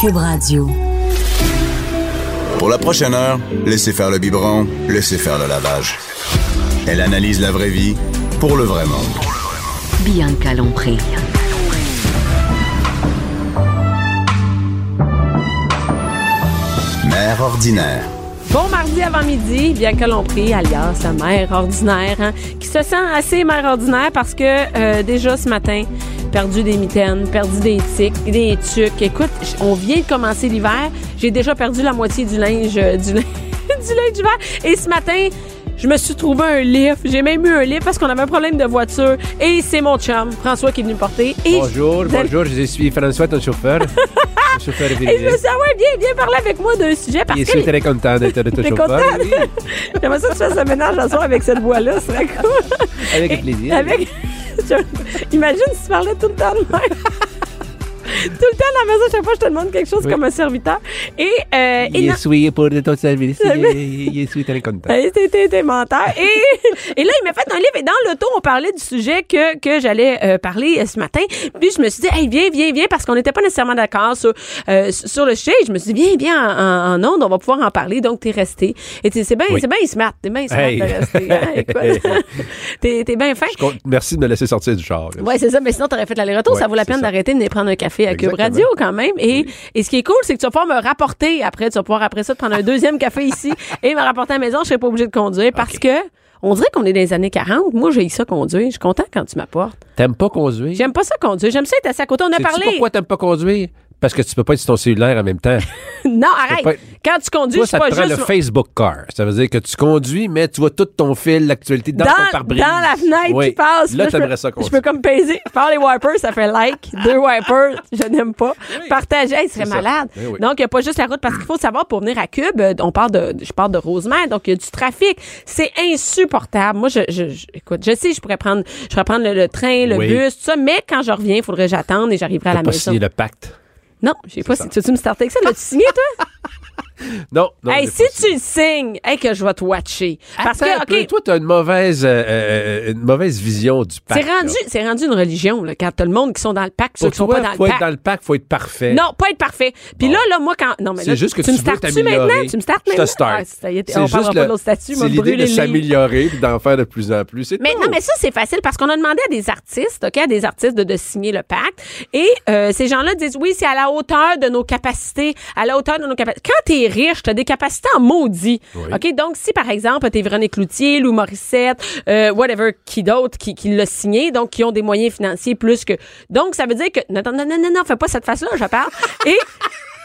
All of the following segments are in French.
Cube Radio. Pour la prochaine heure, laissez faire le biberon, laissez faire le lavage. Elle analyse la vraie vie pour le vrai monde. Bianca Lompré. Mère ordinaire. Bon mardi avant-midi, bien que l'on prie, alias la mère ordinaire, hein, qui se sent assez mère ordinaire parce que euh, déjà ce matin, perdu des mitaines, perdu des tics, des tucs. Écoute, on vient de commencer l'hiver, j'ai déjà perdu la moitié du linge euh, du, lin- du linge d'hiver. Et ce matin, je me suis trouvé un lift. J'ai même eu un lift parce qu'on avait un problème de voiture. Et c'est mon chum, François, qui est venu me porter. Et Bonjour, je- bonjour, je suis François, ton chauffeur. Chauffeur Et je me suis dit, ah ouais, viens, viens parler avec moi d'un sujet parce Je que suis très content d'être ton chauffeur. content? Oui, j'aimerais ça que tu fasses un ménage à soir avec cette voix-là, ce serait cool. avec plaisir. Avec... Imagine si tu parlais tout le temps de même. Tout le temps à la maison, chaque fois je te demande quelque chose Oui. comme un serviteur. Et, euh, et Je suis pour ton service. Je suis très content. T'es menteur. Et, et là, il m'a fait un livre. Et dans l'auto, on parlait du sujet que, que j'allais euh, parler euh, ce matin. Puis je me suis dit, hey, viens, viens, viens, parce qu'on n'était pas nécessairement d'accord sur, euh, sur le sujet. Je me suis dit, viens, viens en, en, en onde, on va pouvoir en parler. Donc, t'es resté. Et c'est bien, Oui. c'est bien smart. T'es bien smart Hey. de rester. hein, t'es, bien fin. Je compte- Merci de me laisser sortir du char. Ouais, c'est ça. Mais sinon, t'aurais fait l'aller-retour. Ouais, ça vaut la peine d'arrêter de venir prendre un café à Cube Exactement. Radio quand même. Et, et ce qui est cool, c'est que tu vas pouvoir me rapporter après. Tu vas pouvoir après ça te prendre un deuxième café ici et me rapporter à la maison. Je serai pas obligée de conduire parce que on dirait qu'on est dans les années 40. Moi, j'ai ça conduire. Je suis content quand tu m'apportes. T'aimes pas conduire? J'aime pas ça conduire. J'aime ça être assis à côté. On a parlé. pourquoi t'aimes pas conduire? Parce que tu peux pas être sur ton cellulaire en même temps. non, arrête. pas- Quand tu conduis, Toi, je suis ça te pas prend juste. le Facebook car. Ça veut dire que tu conduis, mais tu vois tout ton fil, l'actualité dans, dans, ton pare-brise. dans la fenêtre Oui. qui passe. Là, t'aimerais ça Je peux comme peser. Faire les wipers, ça fait like. Deux wipers, je n'aime pas. Partager, ce serait malade. Oui. Donc, il n'y a pas juste la route parce qu'il faut savoir pour venir à Cube, euh, on parle de, je parle de Rosemère, donc il y a du trafic. C'est insupportable. Moi, je, je, je- écoute, je sais, je pourrais prendre, je pourrais prendre le, le train, le bus, tout ça, mais quand je reviens, il faudrait que j'attende et j'arriverai à la maison. le pacte? Non, j'ai pas. Tu veux-tu me starter avec ça? L'as-tu signé, toi? Non, non. hey, si tu le signes, hey, que je vais te watcher. Parce Attends que, OK. toi, t'as une mauvaise, euh, euh, une mauvaise vision du pacte. C'est rendu, c'est rendu une religion, là, quand t'as le monde qui sont dans le pacte, ceux qui sont pas dans faut le être pacte. dans le pacte, faut être parfait. Non, pas être parfait. Puis Bon. là, là, moi, quand. Non, mais C'est là, juste que tu tu me t'améliorer. maintenant? Tu me startes Je te maintenant? start. Ah, est, C'est on juste parlera le- pas de l'autre statut, C'est l'idée de s'améliorer puis d'en faire de plus en plus. Mais tout. non, mais ça, c'est facile parce qu'on a demandé à des artistes, OK, à des artistes de, de signer le pacte. Et euh, ces gens-là disent oui, c'est à la hauteur de nos capacités, à la hauteur de nos capacités. Quand t'es riche, t'as des capacités en maudit. OK, donc si par exemple, t'es Véronique Cloutier, Lou Morissette, euh, whatever, qui d'autre qui, qui l'a signé, donc qui ont des moyens financiers plus que. Donc, ça veut dire que. Non, non, non, non, non, non, fais pas cette face-là, je parle. Et.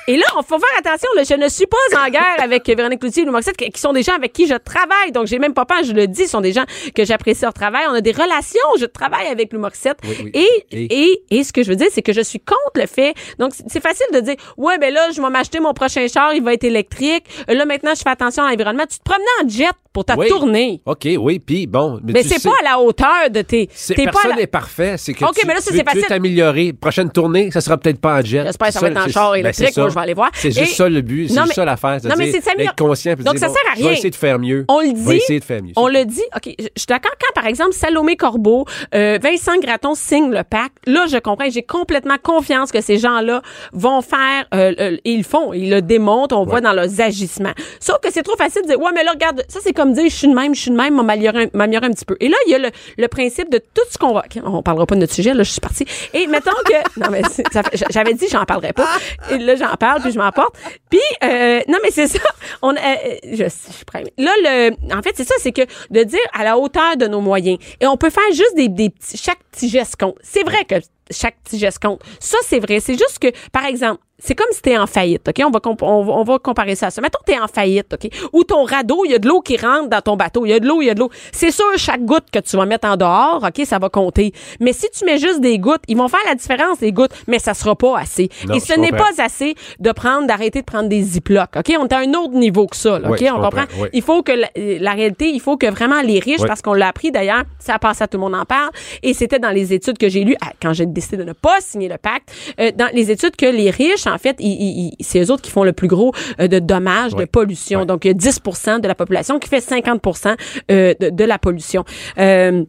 Et là, il faut faire attention. Là, je ne suis pas en guerre avec Véronique Cloutier et Lou Morissette, qui sont des gens avec qui je travaille. Donc, j'ai même pas peur, je le dis, ce sont des gens que j'apprécie leur travail. On a des relations. Je travaille avec Lou Morissette. Oui, oui. Et, Et? et, et ce que je veux dire, c'est que je suis contre le fait. Donc, c'est- facile de dire, ouais, ben là, je vais m'acheter mon prochain char, il va être électrique. Là, maintenant, je fais attention à l'environnement. Tu te promenais en jet pour ta Oui. tournée. OK, oui, puis bon. Mais, Mais tu c'est sais- pas à la hauteur de tes. à personne la- n'est parfait. C'est que tu, mais là, ça, tu tu t'améliorer. Prochaine tournée, ça sera peut-être pas en jet. J'espère que ça va être en char ben, électrique. Moi. Je vais aller voir. C'est Et- juste ça le but. C'est juste ça l'affaire. non, mais c'est conscient. puis Donc, ça sert à rien. essayer de faire mieux. On le dit. vais essayer de faire mieux. On le dit. OK, je suis d'accord quand, par exemple, Salomé Corbeau, euh, Vincent Gratton signe le pacte. Là, je comprends. J'ai complètement confiance que ces gens-là vont faire, euh, euh, ils le font, ils le démontrent, on voit dans leurs agissements. Sauf que c'est trop facile de dire, ouais, mais là, regarde, ça, c'est comme dire, je suis de même, je suis de même, m'améliorer un, petit peu. Et là, il y a le, principe de tout ce qu'on va, on parlera pas de notre sujet, là, je suis partie. Et mettons que, non, mais ça j'avais dit, j'en parlerai pas. Et là, j'en parle, puis je. Puis, euh, non, mais c'est ça. On, euh, je, suis. Là, le, en fait, c'est ça, c'est que de dire à la hauteur de nos moyens. Et on peut faire juste des, des petits, chaque petit geste compte. C'est vrai que chaque petit geste compte. Ça, c'est vrai. C'est juste que, par exemple, c'est comme si t'es en faillite, OK? On va, on, va, on va comparer ça à ça. Mettons que t'es en faillite, OK? Ou ton radeau, il y a de l'eau qui rentre dans ton bateau. Il y a de l'eau, il y a de l'eau. C'est sûr, chaque goutte que tu vas mettre en dehors, OK, ça va compter. Mais si tu mets juste des gouttes, ils vont faire la différence, les gouttes, mais ça sera pas assez. Non, Et ce n'est pas assez de prendre, d'arrêter de prendre des ziplocs, OK? On est à un autre niveau que ça, là, OK? Oui, on comprend? oui. Il faut que la, la réalité, il faut que vraiment les riches, Oui. parce qu'on l'a appris d'ailleurs, ça a passé à tout le monde en parle, et c'était dans les études que j'ai lues quand j'ai décidé de ne pas signer le pacte, euh, dans les études que les riches, en fait, c'est eux autres qui font le plus gros euh, de dommages, de pollution. Oui. Donc, il y a 10% de la population qui fait 50 euh, de, de la pollution. Euh,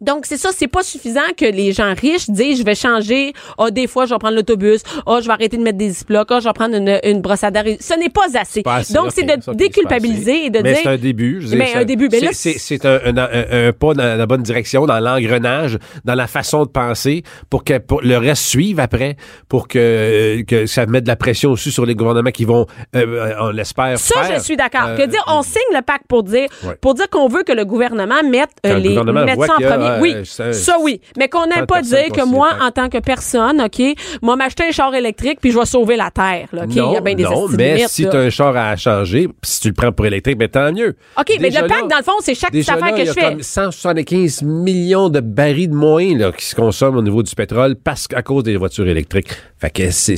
donc, c'est ça, c'est pas suffisant que les gens riches disent, je vais changer, ah, des fois, je vais prendre l'autobus, ah, je vais arrêter de mettre des ziplocs, ah, je vais prendre une, une brosse à dents. Ce n'est pas assez. Pas assez, Donc, c'est de déculpabiliser et de mais dire... c'est un début. Je Mais ça- un début, mais c'est- là, c'est c'est un, un, un- un pas dans la bonne direction, dans l'engrenage, dans la façon de penser, pour que pour le reste suive après, pour que que ça mette de la pression aussi sur les gouvernements qui vont, euh, on l'espère, Ça, faire. je suis d'accord. Euh, que dire, on signe le pacte pour dire, Ouais. pour dire qu'on veut que le gouvernement mette euh, le les gouvernement mette ça en premier. Oui, ça- ça, oui, mais qu'on n'aime pas dire que moi, en tant que personne, ok, moi m'acheter un char électrique puis je vais sauver la terre. Là, ok, non, il y a bien des non, mais limites, si tu as un char à changer, pis si tu le prends pour électrique, ben tant mieux. Ok, mais le là- dans le fond, c'est chaque petite affaire là, que il y je a fais. comme 175 millions de barils de moins là, qui se consomment au niveau du pétrole parce qu'à cause des voitures électriques. Fait que c'est,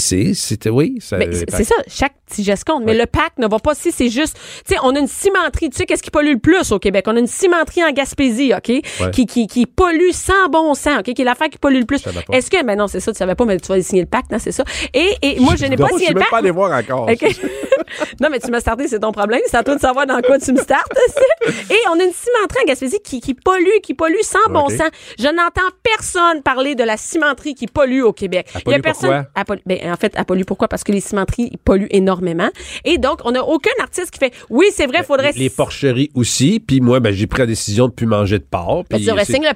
oui, ça, Mais c'est ça, chaque petit geste compte. Mais Ouais. le pacte ne va pas si c'est juste. Tu sais, on a une cimenterie. Tu sais, qu'est-ce qui pollue le plus au Québec? On a une cimenterie en Gaspésie, OK? Qui, qui, qui pollue sans bon sens, OK? Qui est l'affaire qui pollue le plus. Est-ce que. Ben non, c'est ça, tu savais pas, mais tu vas signer le pacte, non, c'est ça. Et, et moi, je n'ai pas signé je le suis même pacte. pas allé voir encore. Non, mais tu m'as starté, c'est ton problème. C'est à toi de savoir dans quoi tu me startes. Et on a une cimenterie en Gaspésie qui, qui pollue, qui pollue sans bon sens. Je n'entends personne parler de la cimenterie qui pollue au Québec. Il y a personne. pollue- ben, en fait, elle pollue pourquoi? Parce que les cimenteries polluent énormément. Et donc, on n'a aucun artiste qui fait, oui, c'est vrai, faudrait. Les porcheries aussi. Puis moi, ben, j'ai pris la décision de plus manger de porc. Ben, Puis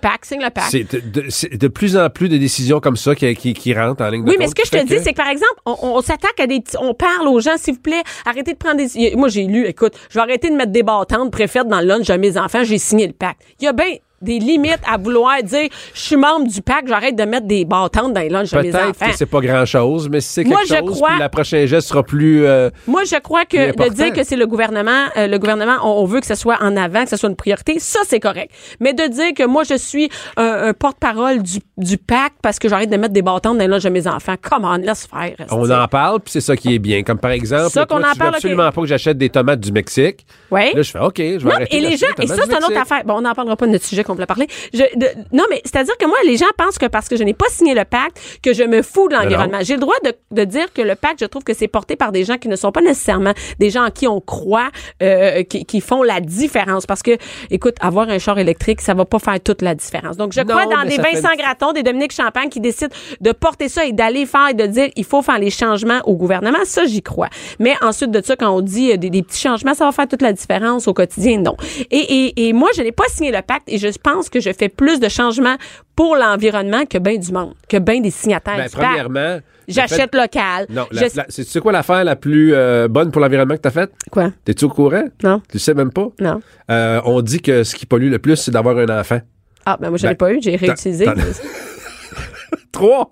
le signe le c'est de, de- de plus en plus de décisions comme ça qui, qui, qui rentrent en ligne de Oui, mais ce que je te dis, c'est que par exemple, on, on s'attaque à des on parle aux gens, s'il vous plaît, arrêtez de prendre des. Moi, j'ai lu, écoute, je vais arrêter de mettre des bâtantes préfaites dans le lunch de mes enfants, j'ai signé le pacte. Il y a bien des limites à vouloir dire, je suis membre du pacte, j'arrête de mettre des bâtantes dans les lunchs de mes Peut-être enfants. que c'est pas grand-chose, mais si c'est quelque Moi, je chose, crois- la prochaine geste sera plus... euh, Moi, je crois que de dire que c'est le gouvernement, euh, le gouvernement, on, on veut que ce soit en avant, que ce soit une priorité, ça c'est correct. Mais de dire que moi je suis un, un porte-parole du, du pacte parce que j'arrête de mettre des bâtons dans les lunchs de mes enfants, come on, laisse faire. on en parle, puis c'est ça qui est bien. Comme par exemple, Ça qu'on en parle, absolument pas que j'achète des tomates du Mexique. Ouais. Là, je fais OK, je vais Non, arrêter et les gens, et ça, c'est une autre affaire. Bon, on n'en parlera pas de notre sujet qu'on parler. Je, de- non, mais c'est-à-dire que moi, les gens pensent que parce que je n'ai pas signé le pacte, que je me fous de l'environnement. J'ai le droit de, de dire que le pacte, je trouve que c'est porté par des gens qui ne sont pas nécessairement des gens en qui on croit, euh, qui, qui font la différence. Parce que, écoute, avoir un char électrique, ça va pas faire toute la différence. Donc, je Non, crois dans des fait Vincent Gratton, des Dominique Champagne qui décident de porter ça et d'aller faire et de dire il faut faire les changements au gouvernement. Ça, j'y crois. Mais ensuite de ça, quand on dit euh, des, des petits changements, ça va faire toute la différence au quotidien, non. Et, et, et moi, je n'ai pas signé le pacte et je pense que je fais plus de changements pour l'environnement que bien du monde, que bien des signataires Ben, premièrement... J'achète fait- local. Non, Je- la, c'est tu sais quoi l'affaire la plus euh, bonne pour l'environnement que t'as faite? Quoi? T'es-tu au courant? Non. Tu le sais même pas? Non. Euh, on dit que ce qui pollue le plus, c'est d'avoir un enfant. Ah, ben moi, je l'ai Ben, pas eu, j'ai réutilisé. Trois.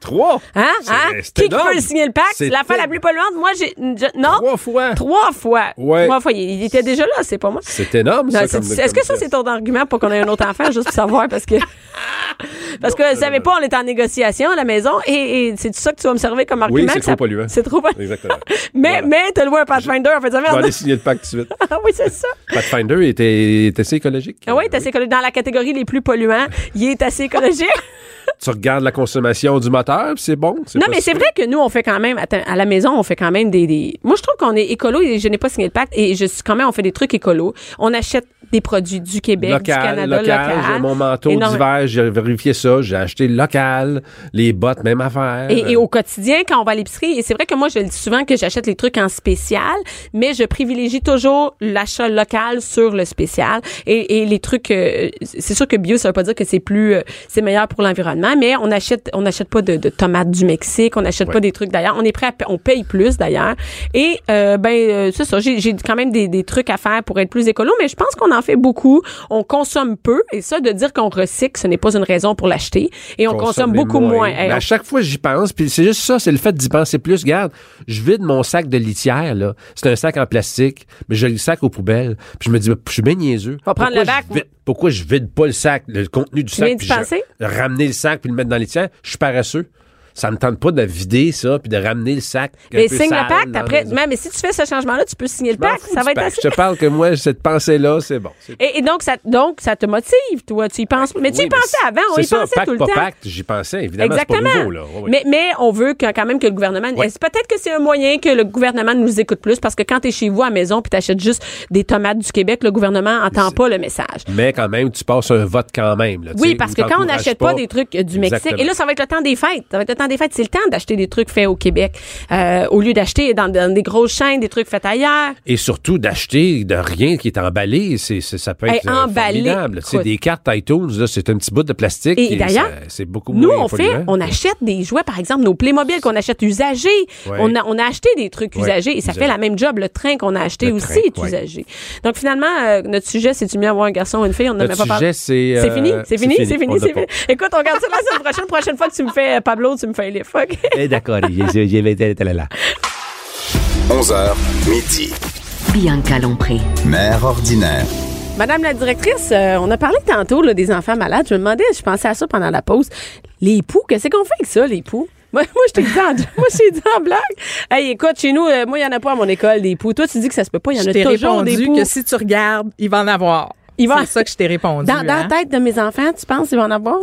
Trois! Hein? C'est- Hein? c'est Qui qui peut signer le pacte? C'est La fois la plus polluante, moi, j'ai. Non? Trois fois! Trois fois. Ouais. Trois fois. Il, il était déjà là, c'est pas moi. C'est énorme, ça. c'est- Est-ce que ça, c'est ton argument pour qu'on ait un autre enfant, juste pour savoir? Parce que. Parce que, vous savez pas, on est en négociation à la maison et, et c'est ça que tu vas me servir comme argument? c'est que ça- trop polluant. C'est trop polluant. Exactement. Mais, Voilà. mais, t'as loué un Pathfinder en fait vais merde. aller signer le pacte tout de suite. Ah oui, c'est ça. Pathfinder était, était assez écologique. Ah oui, t'es assez écologique. Dans la catégorie les plus polluants, il est assez écologique. Tu regardes la consommation du moteur, c'est bon. Non, mais c'est vrai que nous, on fait quand même, à la maison, on fait quand même des, des- moi, je trouve qu'on est écolo et je n'ai pas signé le pacte et je suis quand même, on fait des trucs écolo. On achète des produits du Québec, du Local, Canada, local, local. j'ai mon manteau d'hiver, j'ai vérifié ça, j'ai acheté local, les bottes, même affaire. Et, et au quotidien, quand on va à l'épicerie, et c'est vrai que moi, je le dis souvent que j'achète les trucs en spécial, mais je privilégie toujours l'achat local sur le spécial. Et, et les trucs, euh, c'est sûr que bio, ça veut pas dire que c'est plus, euh, c'est meilleur pour l'environnement, mais on achète, on n'achète pas de, de tomates du Mexique, on n'achète Ouais. pas des trucs d'ailleurs. On est prêt à on paye plus d'ailleurs. Et euh, ben euh, c'est ça, j'ai quand même des, des trucs à faire pour être plus écolo, mais je pense qu'on en fait beaucoup. On consomme peu et ça de dire qu'on recycle, ce n'est pas une raison pour l'acheter. Et on consomme beaucoup moins. Hey, à chaque fois, j'y pense. Puis c'est juste ça, c'est le fait d'y penser plus. Regarde, je vide mon sac de litière, là. C'est un sac en plastique, mais je le sac aux poubelles. Puis je me dis, je suis bien niaiseux. Va prendre Pourquoi le bac, je vide- Pourquoi je vide pas le sac, le contenu du sac, puis je- ramener le sac puis le mettre dans la litière? Je suis paresseux. Ça me tente pas de vider ça puis de ramener le sac. mais signe sale le pacte après. les- Mais, si tu fais ce changement-là, tu peux signer le pacte. Ça va être assez. Je te parle que moi, cette pensée-là, c'est bon. Et, et donc, ça, donc, ça te motive, toi. Tu y penses. Mais tu y Oui, pensais avant. On y ça, pensait pacte, tout le pas temps. pacte, j'y pensais, évidemment. Exactement. Pas nouveau, là. Ouais, ouais. Mais, mais on veut que, quand même que le gouvernement. Peut-être que c'est un moyen que le gouvernement nous écoute plus? Parce que quand tu es chez vous à la maison puis t'achètes juste des tomates du Québec, le gouvernement entend pas le message. Mais quand même, tu passes un vote quand même. Là, tu Oui, parce que quand on n'achète pas, des trucs du Mexique, et là, ça va être le temps des fêtes. Ça va être le temps des fêtes. C'est le temps d'acheter des trucs faits au Québec. Euh, au lieu d'acheter dans, dans des grosses chaînes, des trucs faits ailleurs. Et surtout d'acheter de rien qui est emballé, c'est, c'est- ça peut être euh, emballé, formidable. Tu écoute. des cartes iTunes, là, c'est un petit bout de plastique. Et et d'ailleurs, c'est beaucoup Nous, moins on fait, on achète des jouets, par exemple, nos Playmobil qu'on achète usagés. Ouais. On, a, on a acheté des trucs Ouais, usagés et ça fait la même job. Le train qu'on a acheté Le aussi train, est ouais. usagé. Donc, finalement, euh, notre sujet, c'est-tu mieux avoir un garçon ou une fille? On n'en a Notre pas parlé. c'est... C'est euh, fini, c'est fini, c'est fini, c'est pas. fini? Écoute, on regarde ça la semaine prochaine. Prochaine fois que tu me fais Pablo, tu me fuck. Eh, d'accord, j'ai j'ai- là, là. 11h, midi. Bianca Lompré. Mère ordinaire. Madame la directrice, euh, on a parlé tantôt là, des enfants malades. Je me demandais, je pensais à ça pendant la pause. Les poux, qu'est-ce qu'on fait avec ça, les poux? Moi, moi je t'ai dit en, moi, je t'ai dit en blague. Hey, écoute, chez nous, euh, moi, il n'y en a pas à mon école, des poux. Toi, tu dis que ça se peut pas, il y en Je a t'ai toujours des répondu poux. que si tu regardes, il va en avoir. Il va- C'est ça que je t'ai répondu. Dans, dans hein. la tête de mes enfants, tu penses qu'ils vont en avoir?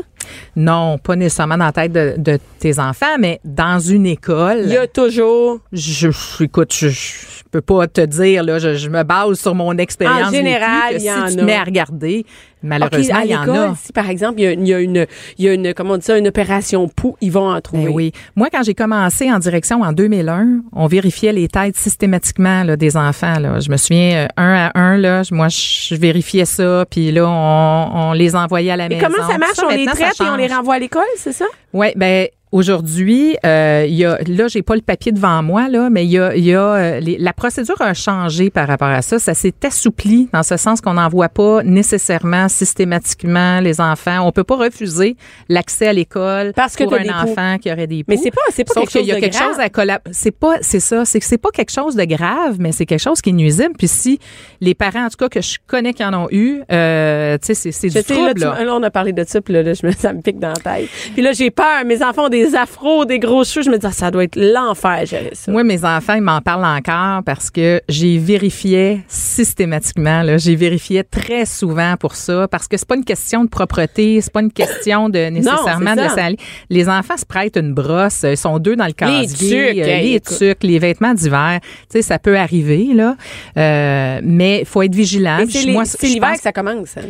Non, pas nécessairement dans la tête de, de tes enfants, mais dans une école. Il y a toujours. Je, je- écoute, je, je peux pas te dire, là, je, je me base sur mon expérience. En général, il y en si a. tu te mets à regarder, malheureusement, à il y en a. Si, par exemple, il y a, il y a une, il y a une, comment on dit ça, une opération poux, ils vont en trouver. Ben oui. Moi, quand j'ai commencé en direction en 2001, on vérifiait les têtes systématiquement là, des enfants. Là. Je me souviens, euh, un à un, là, je- moi, je vérifiais ça, puis là, on, on les envoyait à la Et maison. comment ça marche? on les traite et on les renvoie à l'école, c'est ça? Oui, ben aujourd'hui, euh, il y a là, j'ai pas le papier devant moi là, mais il y a, il y a euh, les- la procédure a changé par rapport à ça. Ça s'est assoupli dans ce sens qu'on n'envoie pas nécessairement systématiquement les enfants. On peut pas refuser l'accès à l'école Parce pour un des poux. enfant qui aurait des poux. Mais c'est pas, c'est pas Sauf quelque chose y a de quelque grave. chose à collab... c'est pas c'est ça c'est que c'est pas quelque chose de grave mais c'est quelque chose qui est nuisible puis si les parents en tout cas que je connais qui en ont eu euh, tu sais c'est du là, trouble tu- là. là, on a parlé de ça, puis là, là, je me, ça me pique dans la tête. Puis là, j'ai peur. Mes enfants ont des afros, des gros cheveux. Je me dis, ah, ça doit être l'enfer, gérer ça. Moi, mes enfants, ils m'en parlent encore parce que j'ai vérifié systématiquement. Là, j'ai vérifié très souvent pour ça parce que c'est pas une question de propreté, c'est pas une question de nécessairement de salir. Les enfants se prêtent une brosse, ils sont deux dans le casier, tucs, euh, les tucs, les vêtements d'hiver. Tu sais, ça peut arriver là, Euh, mais il faut être vigilant. C'est l'hiver pense- que ça commence. hein.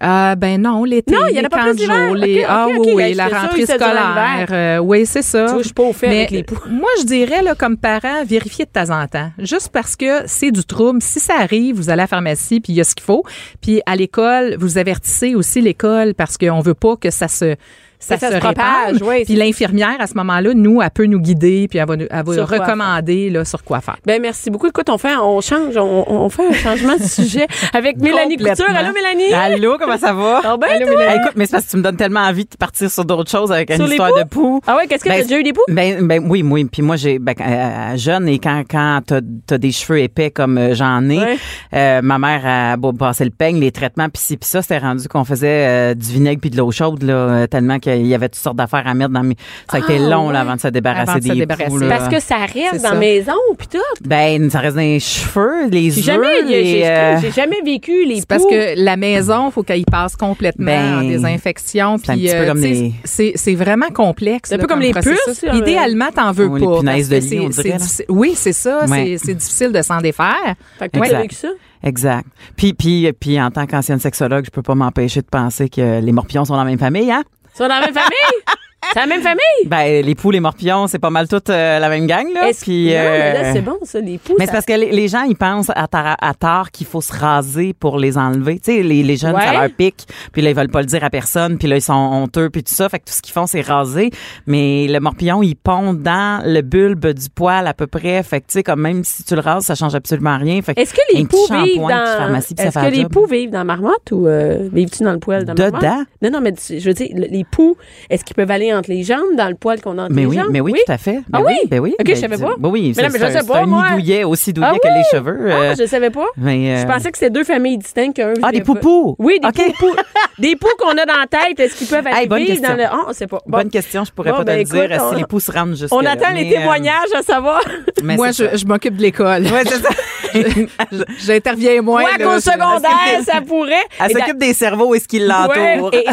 Ah ben non, l'été, Non, il y en a pas plus de l'hiver. jour, les Ok, ah ok, oui Hey, la rentrée scolaire, euh, oui c'est ça. Tu vois, je suis pas au fait Mais avec les poux. Moi je dirais là comme parent, vérifiez de temps en temps, juste parce que c'est du trouble. Si ça arrive, vous allez à la pharmacie puis il y a ce qu'il faut. Puis à l'école, vous avertissez aussi l'école parce qu'on veut pas que ça se ça, Que ça se, se propage, répande. oui, puis l'infirmière à ce moment-là, nous, elle peut nous guider puis elle va, nous- elle va Sur quoi recommander là sur quoi faire. Ben, merci beaucoup. Écoute, on fait, on change, on, on fait un changement de sujet avec Mélanie Couture. Allô, Mélanie? Allô, comment ça va? Ah ben, Allô, toi? Mélanie. Écoute, mais c'est parce que tu me donnes tellement envie de partir sur d'autres choses avec une Sur les histoire poux? de poux? Ah ouais, qu'est-ce que Ben, t'as déjà eu des poux? Ben, ben oui, oui. Puis moi, j'ai ben, euh, jeune et quand quand t'as as des cheveux épais comme euh, j'en ai, Ouais. euh, ma mère a bon, passé le peigne, les traitements, puis ci, puis ça, c'était rendu qu'on faisait euh, du vinaigre puis de l'eau chaude là, euh, tellement qu'il y avait toutes sortes d'affaires à mettre dans mes. Ça a été Ah, long là, avant de se débarrasser Avant de se des débarrasser. poux. Parce que ça reste dans la maison, puis tout. ben ça reste dans les cheveux, les yeux, jamais, les. euh, j'ai jamais vécu les poux. C'est parce que la maison, faut qu'elle y passe complètement Ben, en désinfection. c'est un Puis, petit peu euh, les- c'est c'est vraiment complexe. C'est un là, peu comme les processus. puces. Idéalement, t'en veux les pas. punaises parce de lit, on dirait, Oui, c'est ça. Ouais. c'est- C'est difficile de s'en défaire. Fait que vécu ça? Exact. Puis, puis, puis en tant qu'ancienne sexologue, je peux pas m'empêcher de penser que les morpions sont dans la même famille, hein? Ils sont dans la même famille? C'est la même famille? Ben, les poux, les morpions, c'est pas mal toute euh, la même gang, là. Est-ce- Puis, non, mais là, euh, c'est bon, ça, les poux. Mais ça- c'est parce que les, les gens, ils pensent à, tar- à tort qu'il faut se raser pour les enlever. Tu sais, les, les jeunes, Ouais. ça leur pique. Puis là, ils veulent pas le dire à personne. Puis là, ils sont honteux. Puis tout ça. Fait que tout ce qu'ils font, c'est raser. Mais le morpion, il pond dans le bulbe du poil à peu près. Fait que tu sais, comme même si tu le rases, ça change absolument rien. Fait que Est-ce que les poux vivent dans. Est-ce que les poux vivent dans la marmotte ou euh, vivent-tu dans le poil marmotte? Dedans? Non, non, mais je veux dire, le- les poux, est-ce qu'ils peuvent aller entre les jambes, dans le poil qu'on a entre Mais les oui, jambes? mais oui, tout à fait. Ah Ben oui? Ben oui. Ok, Ben, je savais pas. ben oui, Mais c'est non, mais je sais un- pas, un moi. nid douillet, aussi douillet Ah que oui? les cheveux. Ah, euh, je savais pas. mais, euh, Je pensais que c'était deux familles distinctes. qu'un Ah, des poupous? Oui, des Ok. poupous. des poux qu'on a dans la tête, est-ce qu'ils peuvent Hey, bonne question. dans le... Ah, on sait pas. Bon. Bonne question, je pourrais Bon, pas ben, te le écoute, dire on- si les pouces rentrent jusque On attend les témoignages à savoir. Moi, je, m'occupe de l'école. Ouais, c'est ça. J'interviens moins. Moi, là, qu'au secondaire, ça pourrait. Elle s'occupe des cerveaux et ce qui l'entoure. et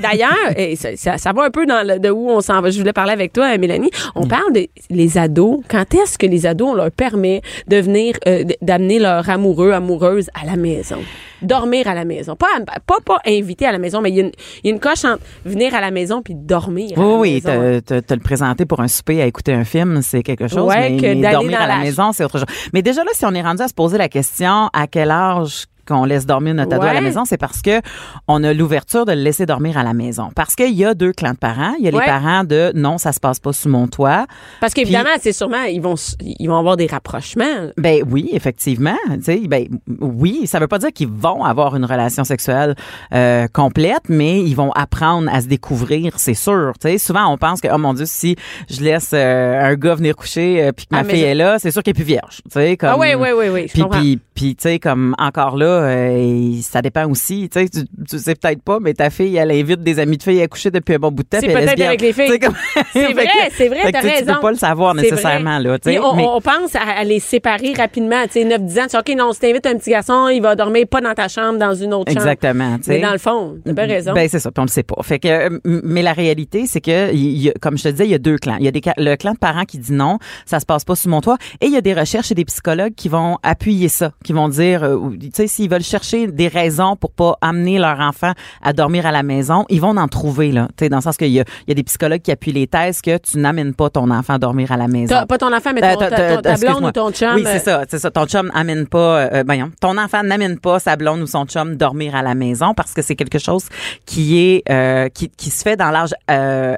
d'ailleurs, ça va un peu dans le, de où on s'en va. Je voulais parler avec toi, Mélanie. On Mm. parle des les ados. Quand est-ce que les ados on leur permet de venir euh, d'amener leur amoureux, amoureuse à la maison, dormir à la maison, pas pas pas inviter à la maison, mais il y, a une- il y a une coche entre venir à la maison puis dormir. à Oui, oui, te, te, te le présenter pour un souper à écouter un film, c'est quelque chose. Ouais, mais, que mais d'aller dormir dans à la la- maison, c'est autre chose. Mais déjà là, si on est rendu à se poser la question à quel âge qu'on laisse dormir notre ado à la maison, c'est parce que on a l'ouverture de le laisser dormir à la maison. Parce qu'il y a deux clans de parents. Il y a Ouais. les parents de non, ça se passe pas sous mon toit. Parce qu'évidemment, c'est sûrement ils vont ils vont avoir des rapprochements. Ben oui, effectivement. Tu sais, ben oui, ça veut pas dire qu'ils vont avoir une relation sexuelle euh, complète, mais ils vont apprendre à se découvrir, c'est sûr. Tu sais, souvent on pense que oh mon dieu, si je laisse euh, un gars venir coucher euh, puis que Ah, ma fille est là, c'est sûr qu'elle est plus vierge. Tu sais, comme Ah oui, oui, oui, oui, puis puis tu sais comme encore là, euh, ça dépend aussi. Tu sais, tu, tu sais peut-être pas, mais ta fille, elle invite des amis de filles à coucher depuis un bon bout de temps. C'est peut-être avec les filles. Comme- C'est vrai, c'est vrai, t'as raison. Tu peux pas le savoir nécessairement là. tu sais, Et on, mais- on pense à, à les séparer rapidement. Tu sais, 9-10 ans, tu dis, OK, non, si t'invites un petit garçon, il va dormir pas dans ta chambre, dans une autre chambre. Exactement. Mais dans le fond, t'as bien raison. Ben c'est ça, puis on le sait pas. Fait que euh, mais la réalité c'est que y comme je te disais, il y a deux clans. Il y a des le clan de parents qui dit non, ça se passe pas sous mon toit et il y a des recherches et des psychologues qui vont appuyer ça, qui vont dire euh, tu sais s'ils veulent chercher des raisons pour pas amener leur enfant à dormir à la maison, ils vont en trouver là, tu sais dans le sens qu'il y a il y a des psychologues qui appuient les thèses que tu n'amènes pas ton enfant à dormir à la maison. T'as- pas ton enfant, mais Euh, ton, ta, t'as- ton- ta blonde ou ton chum. Oui, euh, c'est ça, c'est ça. Ton chum amène pas, euh, voyons, ton enfant n'amène pas sa blonde ou son chum dormir à la maison parce que c'est quelque chose qui est euh, qui, qui se fait dans l'âge euh,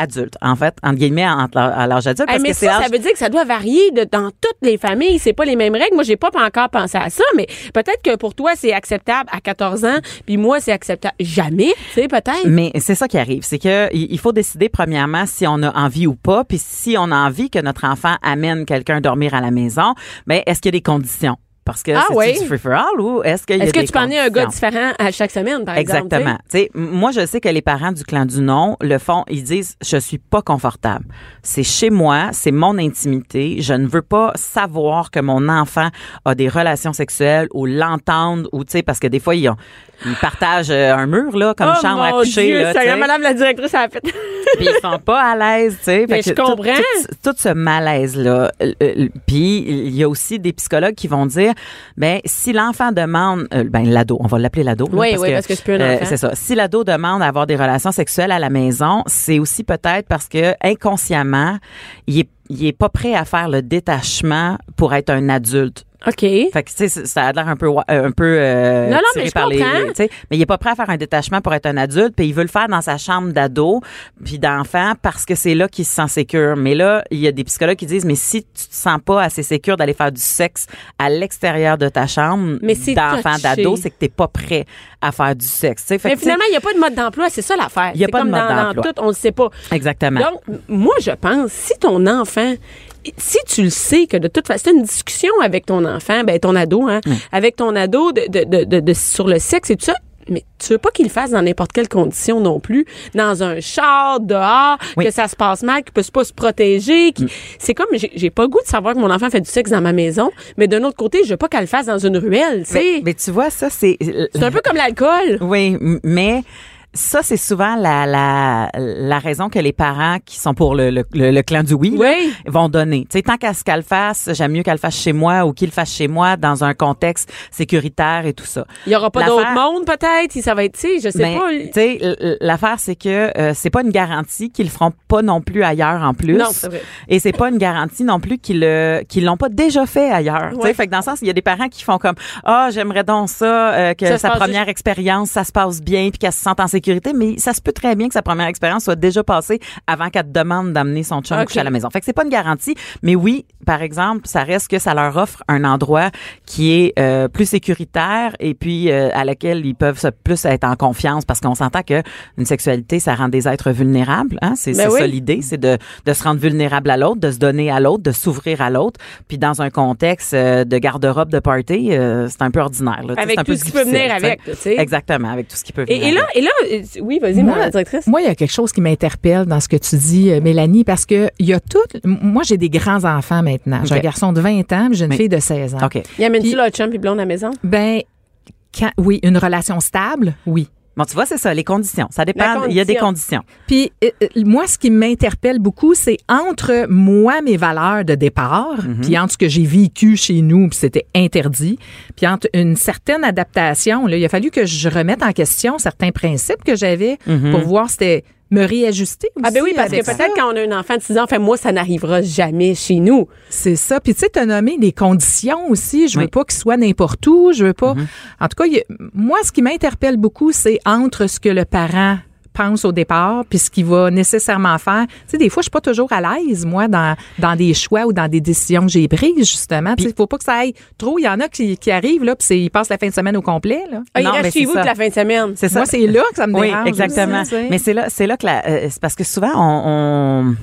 adulte, en fait, entre guillemets, à l'âge adulte, Hey, parce mais que c'est ça, ça veut dire que ça doit varier de, dans toutes les familles. C'est pas les mêmes règles. Moi, j'ai pas encore pensé à ça, mais peut-être que pour toi, c'est acceptable à 14 ans, puis moi, c'est acceptable jamais. Tu sais, peut-être. Mais c'est ça qui arrive, c'est que il faut décider premièrement si on a envie ou pas, puis si on a envie que notre enfant amène quelqu'un dormir à la maison, ben est-ce qu'il y a des conditions? Parce que Ah c'est oui. du free for all ou est-ce qu'il y a Est-ce que tu peux emmener un gars différent à chaque semaine, par Exactement. exemple? M- moi, je sais que les parents du clan du non le font. Ils disent, je suis pas confortable. C'est chez moi, c'est mon intimité. Je ne veux pas savoir que mon enfant a des relations sexuelles ou l'entendre ou tu sais, parce que des fois ils, ont, ils partagent euh, un mur là, comme Oh, chambre à coucher. Dieu, là, sais. Madame la directrice, ça a fait. Puis ils sont pas à l'aise, tu sais. Mais je tout- comprends. Tout, tout ce malaise-là. Puis il y a aussi des psychologues qui vont dire, ben si l'enfant demande, euh, ben l'ado, on va l'appeler l'ado. Oui, oui, parce que c'est plus un euh, enfant. C'est ça. Si l'ado demande à avoir des relations sexuelles à la maison, c'est aussi peut-être parce que inconsciemment, il est, il est pas prêt à faire le détachement pour être un adulte. OK. Fait que, tu sais, ça a l'air un peu, euh, un peu, euh, Non, non, tiré mais je par les, comprends. tu sais, mais il est pas prêt à faire un détachement pour être un adulte, puis il veut le faire dans sa chambre d'ado, puis d'enfant, parce que c'est là qu'il se sent sécure. Mais là, il y a des psychologues qui disent, mais si tu te sens pas assez sécure d'aller faire du sexe à l'extérieur de ta chambre d'enfant, d'ado, c'est que t'es pas prêt à faire du sexe. Fait Mais que, finalement, il n'y a pas de mode d'emploi, c'est ça l'affaire. Il y a pas de mode dans d'emploi. tout, on ne sait pas. Exactement. Donc, moi, je pense, si ton enfant, si tu le sais que de toute façon, c'est une discussion avec ton enfant, ben ton ado, hein, avec ton ado de, de, de, de- sur le sexe et tout ça, mais tu veux pas qu'il le fasse dans n'importe quelle condition non plus, dans un char, dehors, Oui. Mm. que ça se passe mal, qu'il peut pas se protéger. qu'il- C'est comme, j'ai pas le goût de savoir que mon enfant fait du sexe dans ma maison, mais d'un autre côté, je veux pas qu'elle le fasse dans une ruelle, tu sais. mais, mais tu vois, ça, c'est... C'est un peu comme l'alcool. Oui, mais Ça, c'est souvent la, la, la raison que les parents qui sont pour le, le, le, le clan du oui, là, Oui. vont donner. Sais, tant qu'à ce qu'elle le fasse, j'aime mieux qu'elle le fasse chez moi ou qu'il fasse chez moi dans un contexte sécuritaire et tout ça. Il y aura pas d'autre monde, peut-être? Ça va être, tu sais, je sais Ben, pas. tu sais, l- l'affaire c'est que euh, c'est pas une garantie qu'ils le feront pas non plus ailleurs en plus. Non, c'est vrai. Et c'est pas une garantie non plus qu'ils le qu'ils l'ont pas déjà fait ailleurs. Tu sais, Ouais. Fait que dans le sens, il y a des parents qui font comme ah j'aimerais donc ça euh, que Ça sa première expérience ça se passe bien puis qu'elle se sente en sécurité, mais ça se peut très bien que sa première expérience soit déjà passée avant qu'elle te demande d'amener son chum Ok. coucher à la maison. Fait que c'est pas une garantie, mais oui, par exemple, ça reste que ça leur offre un endroit qui est euh, plus sécuritaire et puis euh, à laquelle ils peuvent se plus être en confiance parce qu'on s'entend que une sexualité ça rend des êtres vulnérables, hein, c'est Ben oui. ça l'idée, c'est de de se rendre vulnérable à l'autre, de se donner à l'autre, de s'ouvrir à l'autre, puis dans un contexte euh, de garde-robe de party, euh, c'est un peu ordinaire là, Avec un tout peu ce qui peut venir avec, là, tu sais. Exactement, avec tout ce qui peut venir. Et, et là, avec. et là, oui, vas-y, Moi, ma directrice. Moi, il y a quelque chose qui m'interpelle dans ce que tu dis, euh, Mélanie, parce que il y a tout. Moi, j'ai des grands enfants maintenant. J'ai un garçon de 20 ans, puis j'ai une Oui. fille de 16 ans. OK. Y amène-tu Puis- le chum et blonde à la maison? Ben, quand, oui, une relation stable, oui. Bon, tu vois, c'est ça, les conditions. Ça dépend. Il y a des condition. conditions. Puis euh, euh, moi, ce qui m'interpelle beaucoup, c'est entre moi, mes valeurs de départ, puis entre ce que j'ai vécu chez nous, puis c'était interdit, puis entre une certaine adaptation. Là, il a fallu que je remette en question certains principes que j'avais pour voir si c'était me réajuster aussi. Ah ben oui, parce que peut-être quand on a un enfant de 6 ans, enfin moi, ça n'arrivera jamais chez nous. C'est ça. Puis tu sais, t'as nommé les conditions aussi. Je veux Oui. pas qu'il soit n'importe où. Je veux pas. En tout cas, a- moi, ce qui m'interpelle beaucoup, c'est entre ce que le parent pense au départ puis ce qu'il va nécessairement faire. Tu sais, des fois, je suis pas toujours à l'aise, moi, dans, dans des choix ou dans des décisions que j'ai prises, justement. Il faut pas que ça aille trop. Il y en a qui, qui arrivent, là, puis ils passent la fin de semaine au complet, là. Ah, il Non, reste mais chez vous la fin de semaine. C'est ça. Moi, c'est là que ça me Oui, dérange. exactement. aussi, tu sais. Mais c'est là, c'est là que la, euh, c'est parce que souvent on, on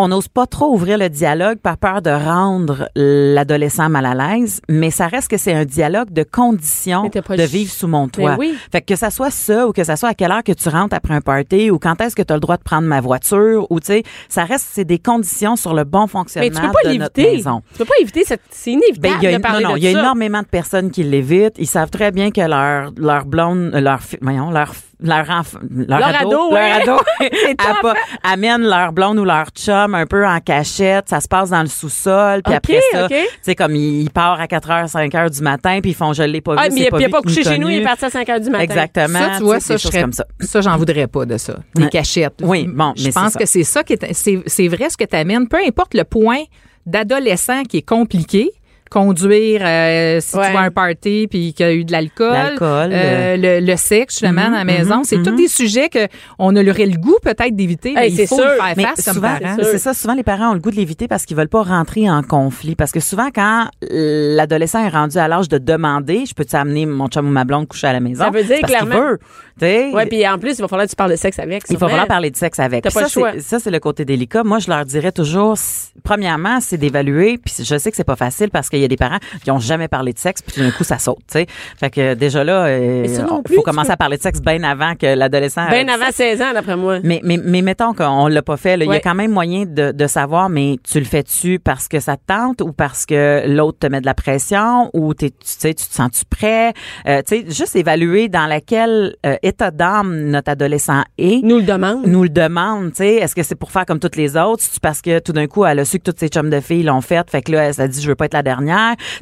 on n'ose pas trop ouvrir le dialogue par peur de rendre l'adolescent mal à l'aise, mais ça reste que c'est un dialogue de conditions de vivre sous mon toit. Ben oui. Fait que que ça soit ça ou que ça soit à quelle heure que tu rentres après un party ou quand est-ce que tu as le droit de prendre ma voiture ou tu sais, ça reste c'est des conditions sur le bon fonctionnement Mais tu peux pas de notre maison. Tu peux pas éviter cette, c'est inévitable Ben, il y a, de parler non, non, il y a ça. énormément de personnes qui l'évitent. Ils savent très bien que leur leur blonde, euh, leur voyons, leur leur enfant, leur, Leur ado, ado, leur ouais. ado, a pas- amène leur blonde ou leur chum un peu en cachette. Ça se passe dans le sous-sol, puis après ça, ok. tu sais comme il, il part à 4 h 5 h du matin, puis ils font je l'ai pas Ah, vu, mais il a vu, pas couché chez nous, il est parti à 5 heures du matin. Exactement. Ça, tu vois, ça, je choses serais, comme ça. ça, j'en voudrais pas de ça. Des Ouais. cachettes. Oui, bon, Je mais pense que c'est ça qui est, c'est, c'est vrai ce que tu amènes. Peu importe le point d'adolescent qui est compliqué, conduire, euh, si Ouais. tu vas à un party puis qu'il y a eu de l'alcool, L'alcool, euh, le, le sexe justement Mhm, à la maison, mhm, c'est tous mhm. des sujets que on aurait le goût peut-être d'éviter, mais Hey, il faut sûr. faire Mais face comme souvent, c'est ça. Souvent, les parents ont le goût de l'éviter parce qu'ils veulent pas rentrer en conflit. Parce que souvent, quand l'adolescent est rendu à l'âge de demander, je peux-tu amener mon chum ou ma blonde coucher à la maison? Ça veut dire parce clairement- veut. Tu sais, Ouais, puis en plus, il va falloir que tu parles de sexe avec. il faut sûrement. vraiment parler de sexe avec. Pas ça, le choix. c'est- ça, c'est le côté délicat. Moi, je leur dirais toujours, premièrement, c'est d'évaluer. Puis je sais que c'est pas facile parce qu'il y a des parents qui ont jamais parlé de sexe, puis tout d'un coup, ça saute. Tu sais, fait que déjà là, euh, il faut commencer à parler de sexe bien avant que l'adolescent. Bien euh, avant 16 ans, d'après moi. mais, mais, mais mettons qu'on l'a pas fait, il y a quand même moyen de, de savoir, mais tu le fais-tu parce que ça te tente ou parce que l'autre te met de la pression ou t'es, tu sais, tu te sens-tu prêt? Euh, tu sais, juste évaluer dans laquelle euh, état d'âme notre adolescent est. Nous le demande. Nous le demande, tu sais, est-ce que c'est pour faire comme toutes les autres? C'est parce que tout d'un coup, elle a su que toutes ses chums de filles l'ont fait, fait que là, elle s'est dit, je veux pas être la dernière.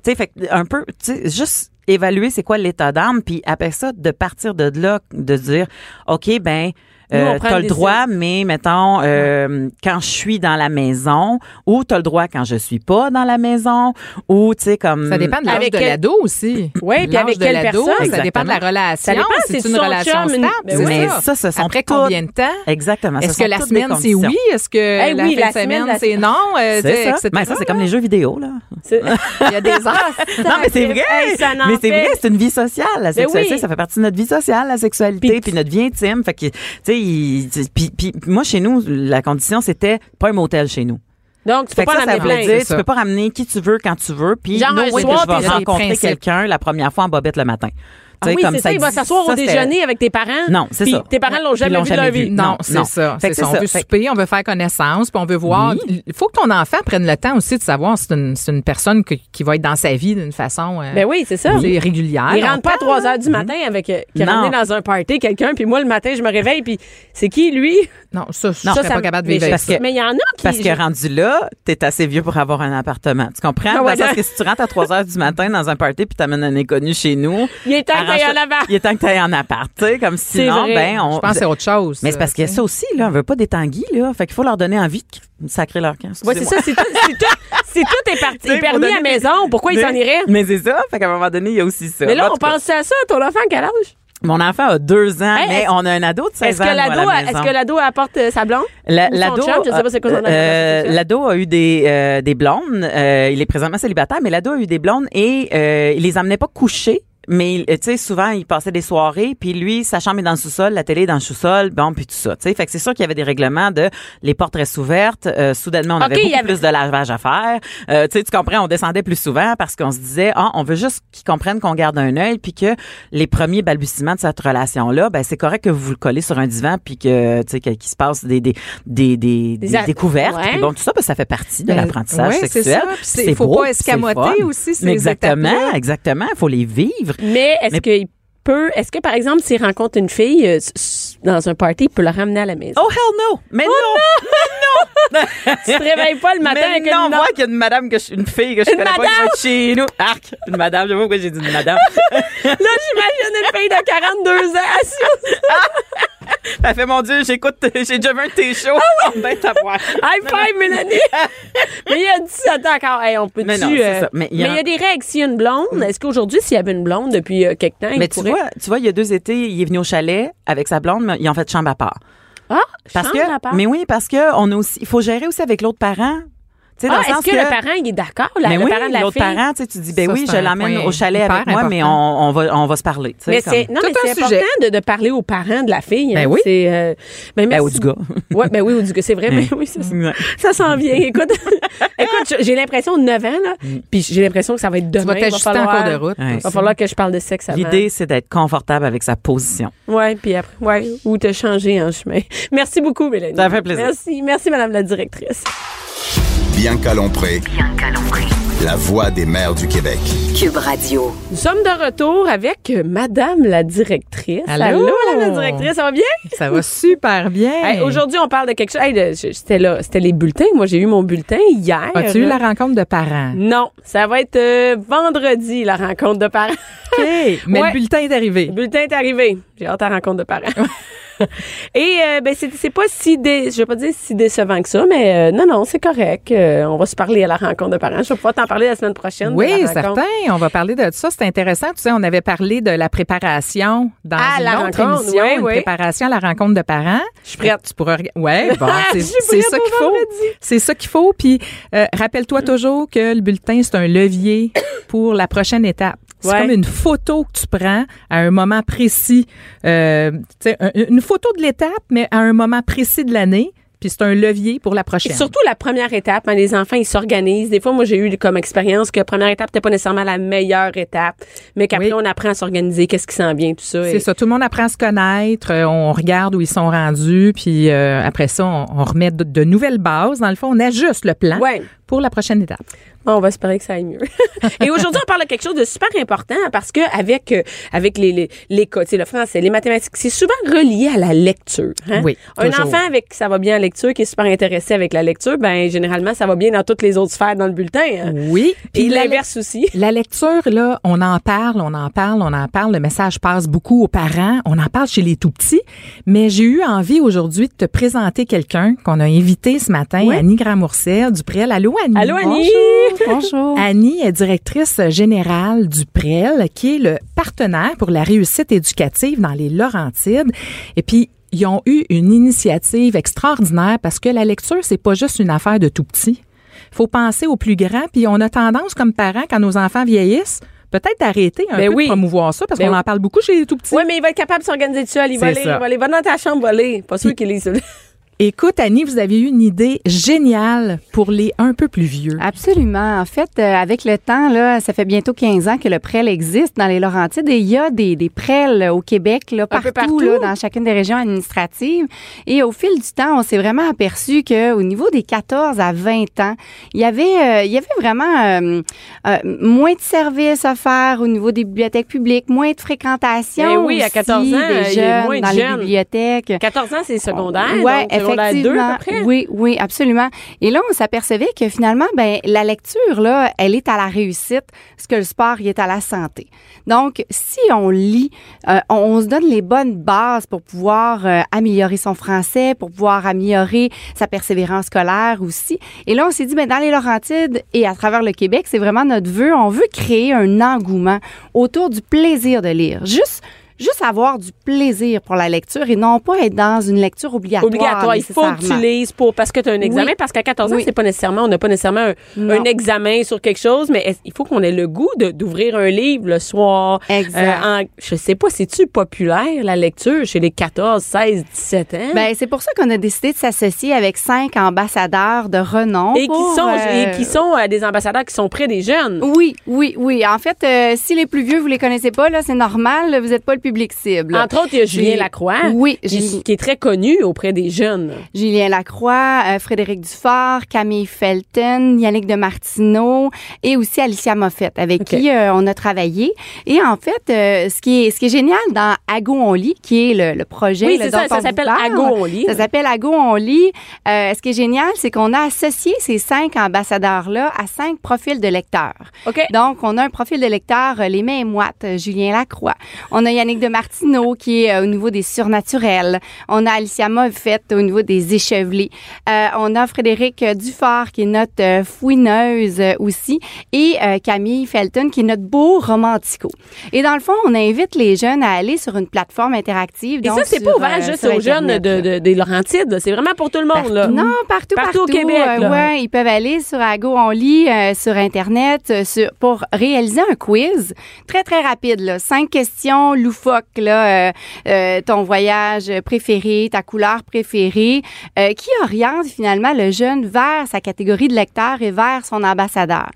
Tu sais, un peu, tu sais, juste évaluer c'est quoi l'état d'âme, puis après ça, de partir de là, de dire, OK, ben, euh, t'as le droit, mais mettons, euh, quand je suis dans la maison, ou t'as le droit quand je suis pas dans la maison, ou tu sais, comme... Ça dépend de l'âge de quel- l'ado aussi. Ouais, puis avec de quelle l'ado, personne? Ça dépend de la relation. Ça dépend, c'est c'est une relation chum, stable. Ben oui. Mais ça. ça, ce sont Après toutes- combien de temps? Exactement. ce Est-ce que la semaine, c'est oui? Est-ce que Eh la oui, fin la semaine, c'est non? Euh, C'est ça. Ben, ça, c'est comme les jeux vidéo, là. Il y a des heures. Non, mais c'est vrai. Mais c'est vrai, c'est une vie sociale. La sexualité, oui. ça fait partie de notre vie sociale, la sexualité, Puis- puis, notre vie intime. Fait que, tu sais, puis, puis moi, chez nous, la condition, c'était pas un motel chez nous. Donc, tu peux Fait pas ça, ça amener veut plein. dire, c'est tu peux pas ramener qui tu veux quand tu veux, puis Genre no un soir, que je vais rencontrer quelqu'un la première fois en bobette le matin. Ah Tu oui, c'est ça, il va s'asseoir au déjeuner avec tes parents? Non, c'est ça. Tes parents l'ont jamais vu de leur vie. Non, c'est ça. C'est ça. On veut souper, on veut faire connaissance, puis on veut voir. Il faut que ton enfant prenne le temps aussi de savoir si c'est une, personne qui va être dans sa vie d'une façon euh, Ben oui, c'est ça. tu régulière. Il rentre pas à longtemps. 3 heures du matin avec euh, qui est dans un party quelqu'un puis moi le matin je me réveille puis c'est qui lui? Non, ça, je serais pas capable de vivre parce ça. que- mais il y en a qui Parce que rendu là, t'es assez vieux pour avoir un appartement. Tu comprends? Ah Parce que si tu rentres à 3 heures du matin dans un party puis t'amènes un inconnu chez nous. il est temps que en. Il est temps que t'ailles en appart, tu sais, comme sinon, vrai. ben, on. Je pense que c'est autre chose. mais c'est parce qu'il y a ça aussi, là. On veut pas des tanguis, là. Fait qu'il faut leur donner envie de sacrer leur camp. Ouais, c'est ça, c'est tout, c'est tout, c'est tout est parti, Tu est permis à maison, pourquoi il Mais- s'en irait? Mais c'est ça. Fait qu'à un moment donné, il y a aussi ça. Mais là, on pense à ça, ton enfant, quel âge? Mon enfant a deux ans, Hey, mais on a un ado de 16 Est-ce ans. que la est-ce que l'ado apporte euh, sa blonde? La- L'ado, euh, a eu des euh, des blondes. Euh, il est présentement célibataire, mais l'ado a eu des blondes et euh, il les amenait pas coucher. Mais euh, tu sais, souvent il passait des soirées, puis lui, sa chambre est dans le sous-sol, la télé est dans le sous-sol, bon, puis tout ça. Tu sais, fait que c'est sûr qu'il y avait des règlements de les portes restent ouvertes. Euh, soudainement, on Ok, avait beaucoup avait- plus de lavage à faire. Euh, tu sais, tu comprends, on descendait plus souvent parce qu'on se disait, ah, on veut juste qu'ils comprennent qu'on garde un œil, puis que les premiers balbutiements de cette relation-là, ben c'est correct que vous le collez sur un divan, puis que tu sais qu'il se passe des des des des, découvertes. Ouais. Puis bon, tout ça, ben, ça fait partie de Ben, l'apprentissage ouais, c'est sexuel. c'est- faut beau, pas escamoter aussi ces Exactement, exactement. Il faut les vivre. Mais est-ce Mais- qu'il peut, est-ce que par exemple, s'il rencontre une fille euh, dans un party, il peut la ramener à la maison? Oh hell no! Mais non! Tu te réveilles pas le matin Mais avec non, une moi qu'il y a une madame que je, une fille que je Une connais pas qui madame! va être chez nous. Arc! Une madame, je sais pas pourquoi j'ai dit une madame. Là, j'imagine une fille de 42 ans assise. Elle fait mon Dieu, j'écoute, j'ai déjà vu un de tes shows. Ah Oh, ben. High five, Mélanie! mais il y a 17 ans encore. Hey, on peut Mais non, c'est ça. Mais Mais il y a- des règles. S'il y a une blonde, est-ce qu'aujourd'hui, s'il y avait une blonde depuis euh, quelque temps, il Mais tu pourrait... vois, tu vois, il y a deux étés, il est venu au chalet avec sa blonde, mais ils ont fait chambre à part. Ah, Parce chambre que, à part. mais oui, parce que on a aussi, il faut gérer aussi avec l'autre parent. Sais, Ah, est-ce que, le parent, il est d'accord? La, mais le oui, parent de la l'autre fille? parent, tu dis, ben Ça, oui, je l'emmène au chalet avec moi, mais on, va, on va se parler. Mais comme- c'est non, mais c'est sujet. important de, de parler aux parents de la fille. hein. Ben oui. C'est euh, ben, Ben, ou du gars. Ouais, ben oui, ou du gars, c'est vrai. Ben oui, ça, Ouais. ça s'en vient. Écoute, écoute, j'ai l'impression de 9 ans là, puis j'ai l'impression que ça va être demain. Tu vas Il va t'ajuster en falloir- cours de route. Il va falloir que je parle de sexe avant. L'idée, c'est d'être confortable avec sa position. Ouais, puis après, ouais, ou te changer en chemin. Merci beaucoup, Mélanie. Ça fait plaisir. Merci, merci, Madame la directrice. Bianca Lompré, Bianca Lompré. la voix des mères du Québec. Cube Radio. Nous sommes de retour avec Madame la directrice. Allô? Madame la directrice, ça va bien? Ça va super bien. Hey, Aujourd'hui, on parle de quelque chose. Hey, c'était là, c'était les bulletins. Moi, j'ai eu mon bulletin hier. As-tu eu la rencontre de parents? Non, ça va être euh, vendredi la rencontre de parents. OK. Mais Ouais. le bulletin est arrivé. Le bulletin est arrivé. J'ai hâte à la rencontre de parents. Et euh, ben c'est c'est pas si dé, je vais pas dire si décevant que ça, mais euh, non non c'est correct. Euh, on va se parler à la rencontre de parents. Je vais pouvoir t'en parler la semaine prochaine. Oui, certain. On va parler de ça. C'est intéressant. Tu sais, on avait parlé de la préparation dans À une la autre rencontre, émission, oui, une oui. préparation à la rencontre de parents. Je suis prête. Tu pourras Ouais, bon, c'est ça qu'il faut. C'est ça qu'il faut. Puis euh, rappelle-toi toujours que le bulletin c'est un levier pour la prochaine étape. C'est Ouais. comme une photo que tu prends à un moment précis. Euh, un- une photo de l'étape, mais à un moment précis de l'année. Puis c'est un levier pour la Et prochaine. surtout la première étape, hein, les enfants ils s'organisent. Des fois, moi j'ai eu comme expérience que la première étape n'était pas nécessairement la meilleure étape, mais qu'après Oui. on apprend à s'organiser, qu'est-ce qui s'en vient, tout ça. C'est Et- ça, tout le monde apprend à se connaître, euh, on regarde où ils sont rendus, puis euh, après ça, on, on remet de, de nouvelles bases. Dans le fond, on ajuste le plan Ouais. Pour la prochaine étape. Bon, on va espérer que ça aille mieux. Et aujourd'hui, on parle de quelque chose de super important parce que avec euh, avec les les, les le français, les mathématiques, c'est souvent relié à la lecture. hein? Oui, Un toujours. enfant avec ça va bien en lecture, qui est super intéressé avec la lecture, ben généralement ça va bien dans toutes les autres sphères dans le bulletin. hein? Oui. Et Puis l'inverse aussi. la lecture, là, on en parle, on en parle, on en parle. Le message passe beaucoup aux parents. On en parle chez les tout petits. Mais j'ai eu envie aujourd'hui de te présenter quelqu'un qu'on a invité ce matin, Oui. Annie Gramourcel du Prel. Allô, Annie. Allô, Annie? Bonjour. Annie est directrice générale du PREL, qui est le partenaire pour la réussite éducative dans les Laurentides. Et puis, ils ont eu une initiative extraordinaire parce que la lecture, c'est pas juste une affaire de tout petit. faut penser aux plus grands. Puis on a tendance, comme parents, quand nos enfants vieillissent, peut-être d'arrêter un Ben peu oui. de promouvoir ça parce Ben qu'on oui. en parle beaucoup chez les tout petits. Oui, mais il va être capable de s'organiser tout seul. Il va aller, il va aller, va dans ta chambre, va aller. Pas sûr qu'il est seul. Écoute, Annie, vous avez eu une idée géniale pour les un peu plus vieux. Absolument. En fait, euh, avec le temps, là, ça fait bientôt 15 ans que le prêle existe dans les Laurentides et il y a des, des prêles au Québec, là, partout, partout. Là, dans chacune des régions administratives. Et au fil du temps, on s'est vraiment aperçu que au niveau des 14 à 20 ans, il y avait, euh, il y avait vraiment euh, euh, moins de services à faire au niveau des bibliothèques publiques, moins de fréquentation. Ben oui, à aussi 14 ans, des il y a jeunes moins de dans jeunes. les bibliothèques. 14 ans, c'est secondaire. Ouais, donc secondaire 2 effectivement. à peu près? Oui, oui, absolument. Et là, on s'apercevait que finalement, ben, la lecture, là, elle est à la réussite, ce que le sport, il est à la santé. Donc, si on lit, euh, on, on se donne les bonnes bases pour pouvoir euh, améliorer son français, pour pouvoir améliorer sa persévérance scolaire aussi. Et là, on s'est dit, ben, dans les Laurentides et à travers le Québec, c'est vraiment notre vœu. On veut créer un engouement autour du plaisir de lire. Juste juste avoir du plaisir pour la lecture et non pas être dans une lecture obligatoire. Obligatoire. Il faut que tu lises pour, parce que tu as un examen. Oui. Parce qu'à 14 ans, Oui. c'est pas nécessairement, on n'a pas nécessairement un, examen sur quelque chose, mais il faut qu'on ait le goût d'ouvrir un livre le soir. Exact. Euh, en- je sais pas, c'est-tu populaire, la lecture, chez les 14, 16, 17 ans? Ben, c'est pour ça qu'on a décidé de s'associer avec cinq ambassadeurs de renom. et qui sont, euh, et qui sont euh, des ambassadeurs qui sont près des jeunes. Oui, oui, oui. En fait, euh, si les plus vieux, vous les connaissez pas, là, c'est normal, vous n'êtes pas le public cible. Entre autres, il y a Julien Lacroix. Oui, qui, est très connu auprès des jeunes. Julien Lacroix, euh, Frédéric Dufort, Camille Felton, Yannick de Martineau et aussi Alicia Moffett, avec qui euh, on a travaillé. Et en fait, euh, ce qui est ce qui est génial dans Ago on lit, qui est le, le projet Oui, c'est ça, ça s'appelle Ago on lit. Ça s'appelle Ago on lit. Euh, ce qui est génial, c'est qu'on a associé ces cinq ambassadeurs là à cinq profils de lecteurs. OK. Donc, on a un profil de lecteur, les mains moites, Julien Lacroix. On a Yannick de Martineau, qui est euh, au niveau des surnaturels. On a Alicia Moffett au niveau des échevelés. Euh, on a Frédéric euh, Dufort, qui est notre fouineuse aussi. Et euh, Camille Felton, qui est notre beau romantico. Et dans le fond, on invite les jeunes à aller sur une plateforme interactive. Et donc ça, c'est pas ouvert juste aux jeunes de, des Laurentides. C'est vraiment pour tout le monde. Là. Non, partout, Partout partout. au Québec, là. ouais, ils peuvent aller sur Ago on lit euh, sur internet sur, pour réaliser un quiz très très rapide là, cinq questions loufoques là, euh, euh, ton voyage préféré, ta couleur préférée, euh, qui oriente finalement le jeune vers sa catégorie de lecteur et vers son ambassadeur?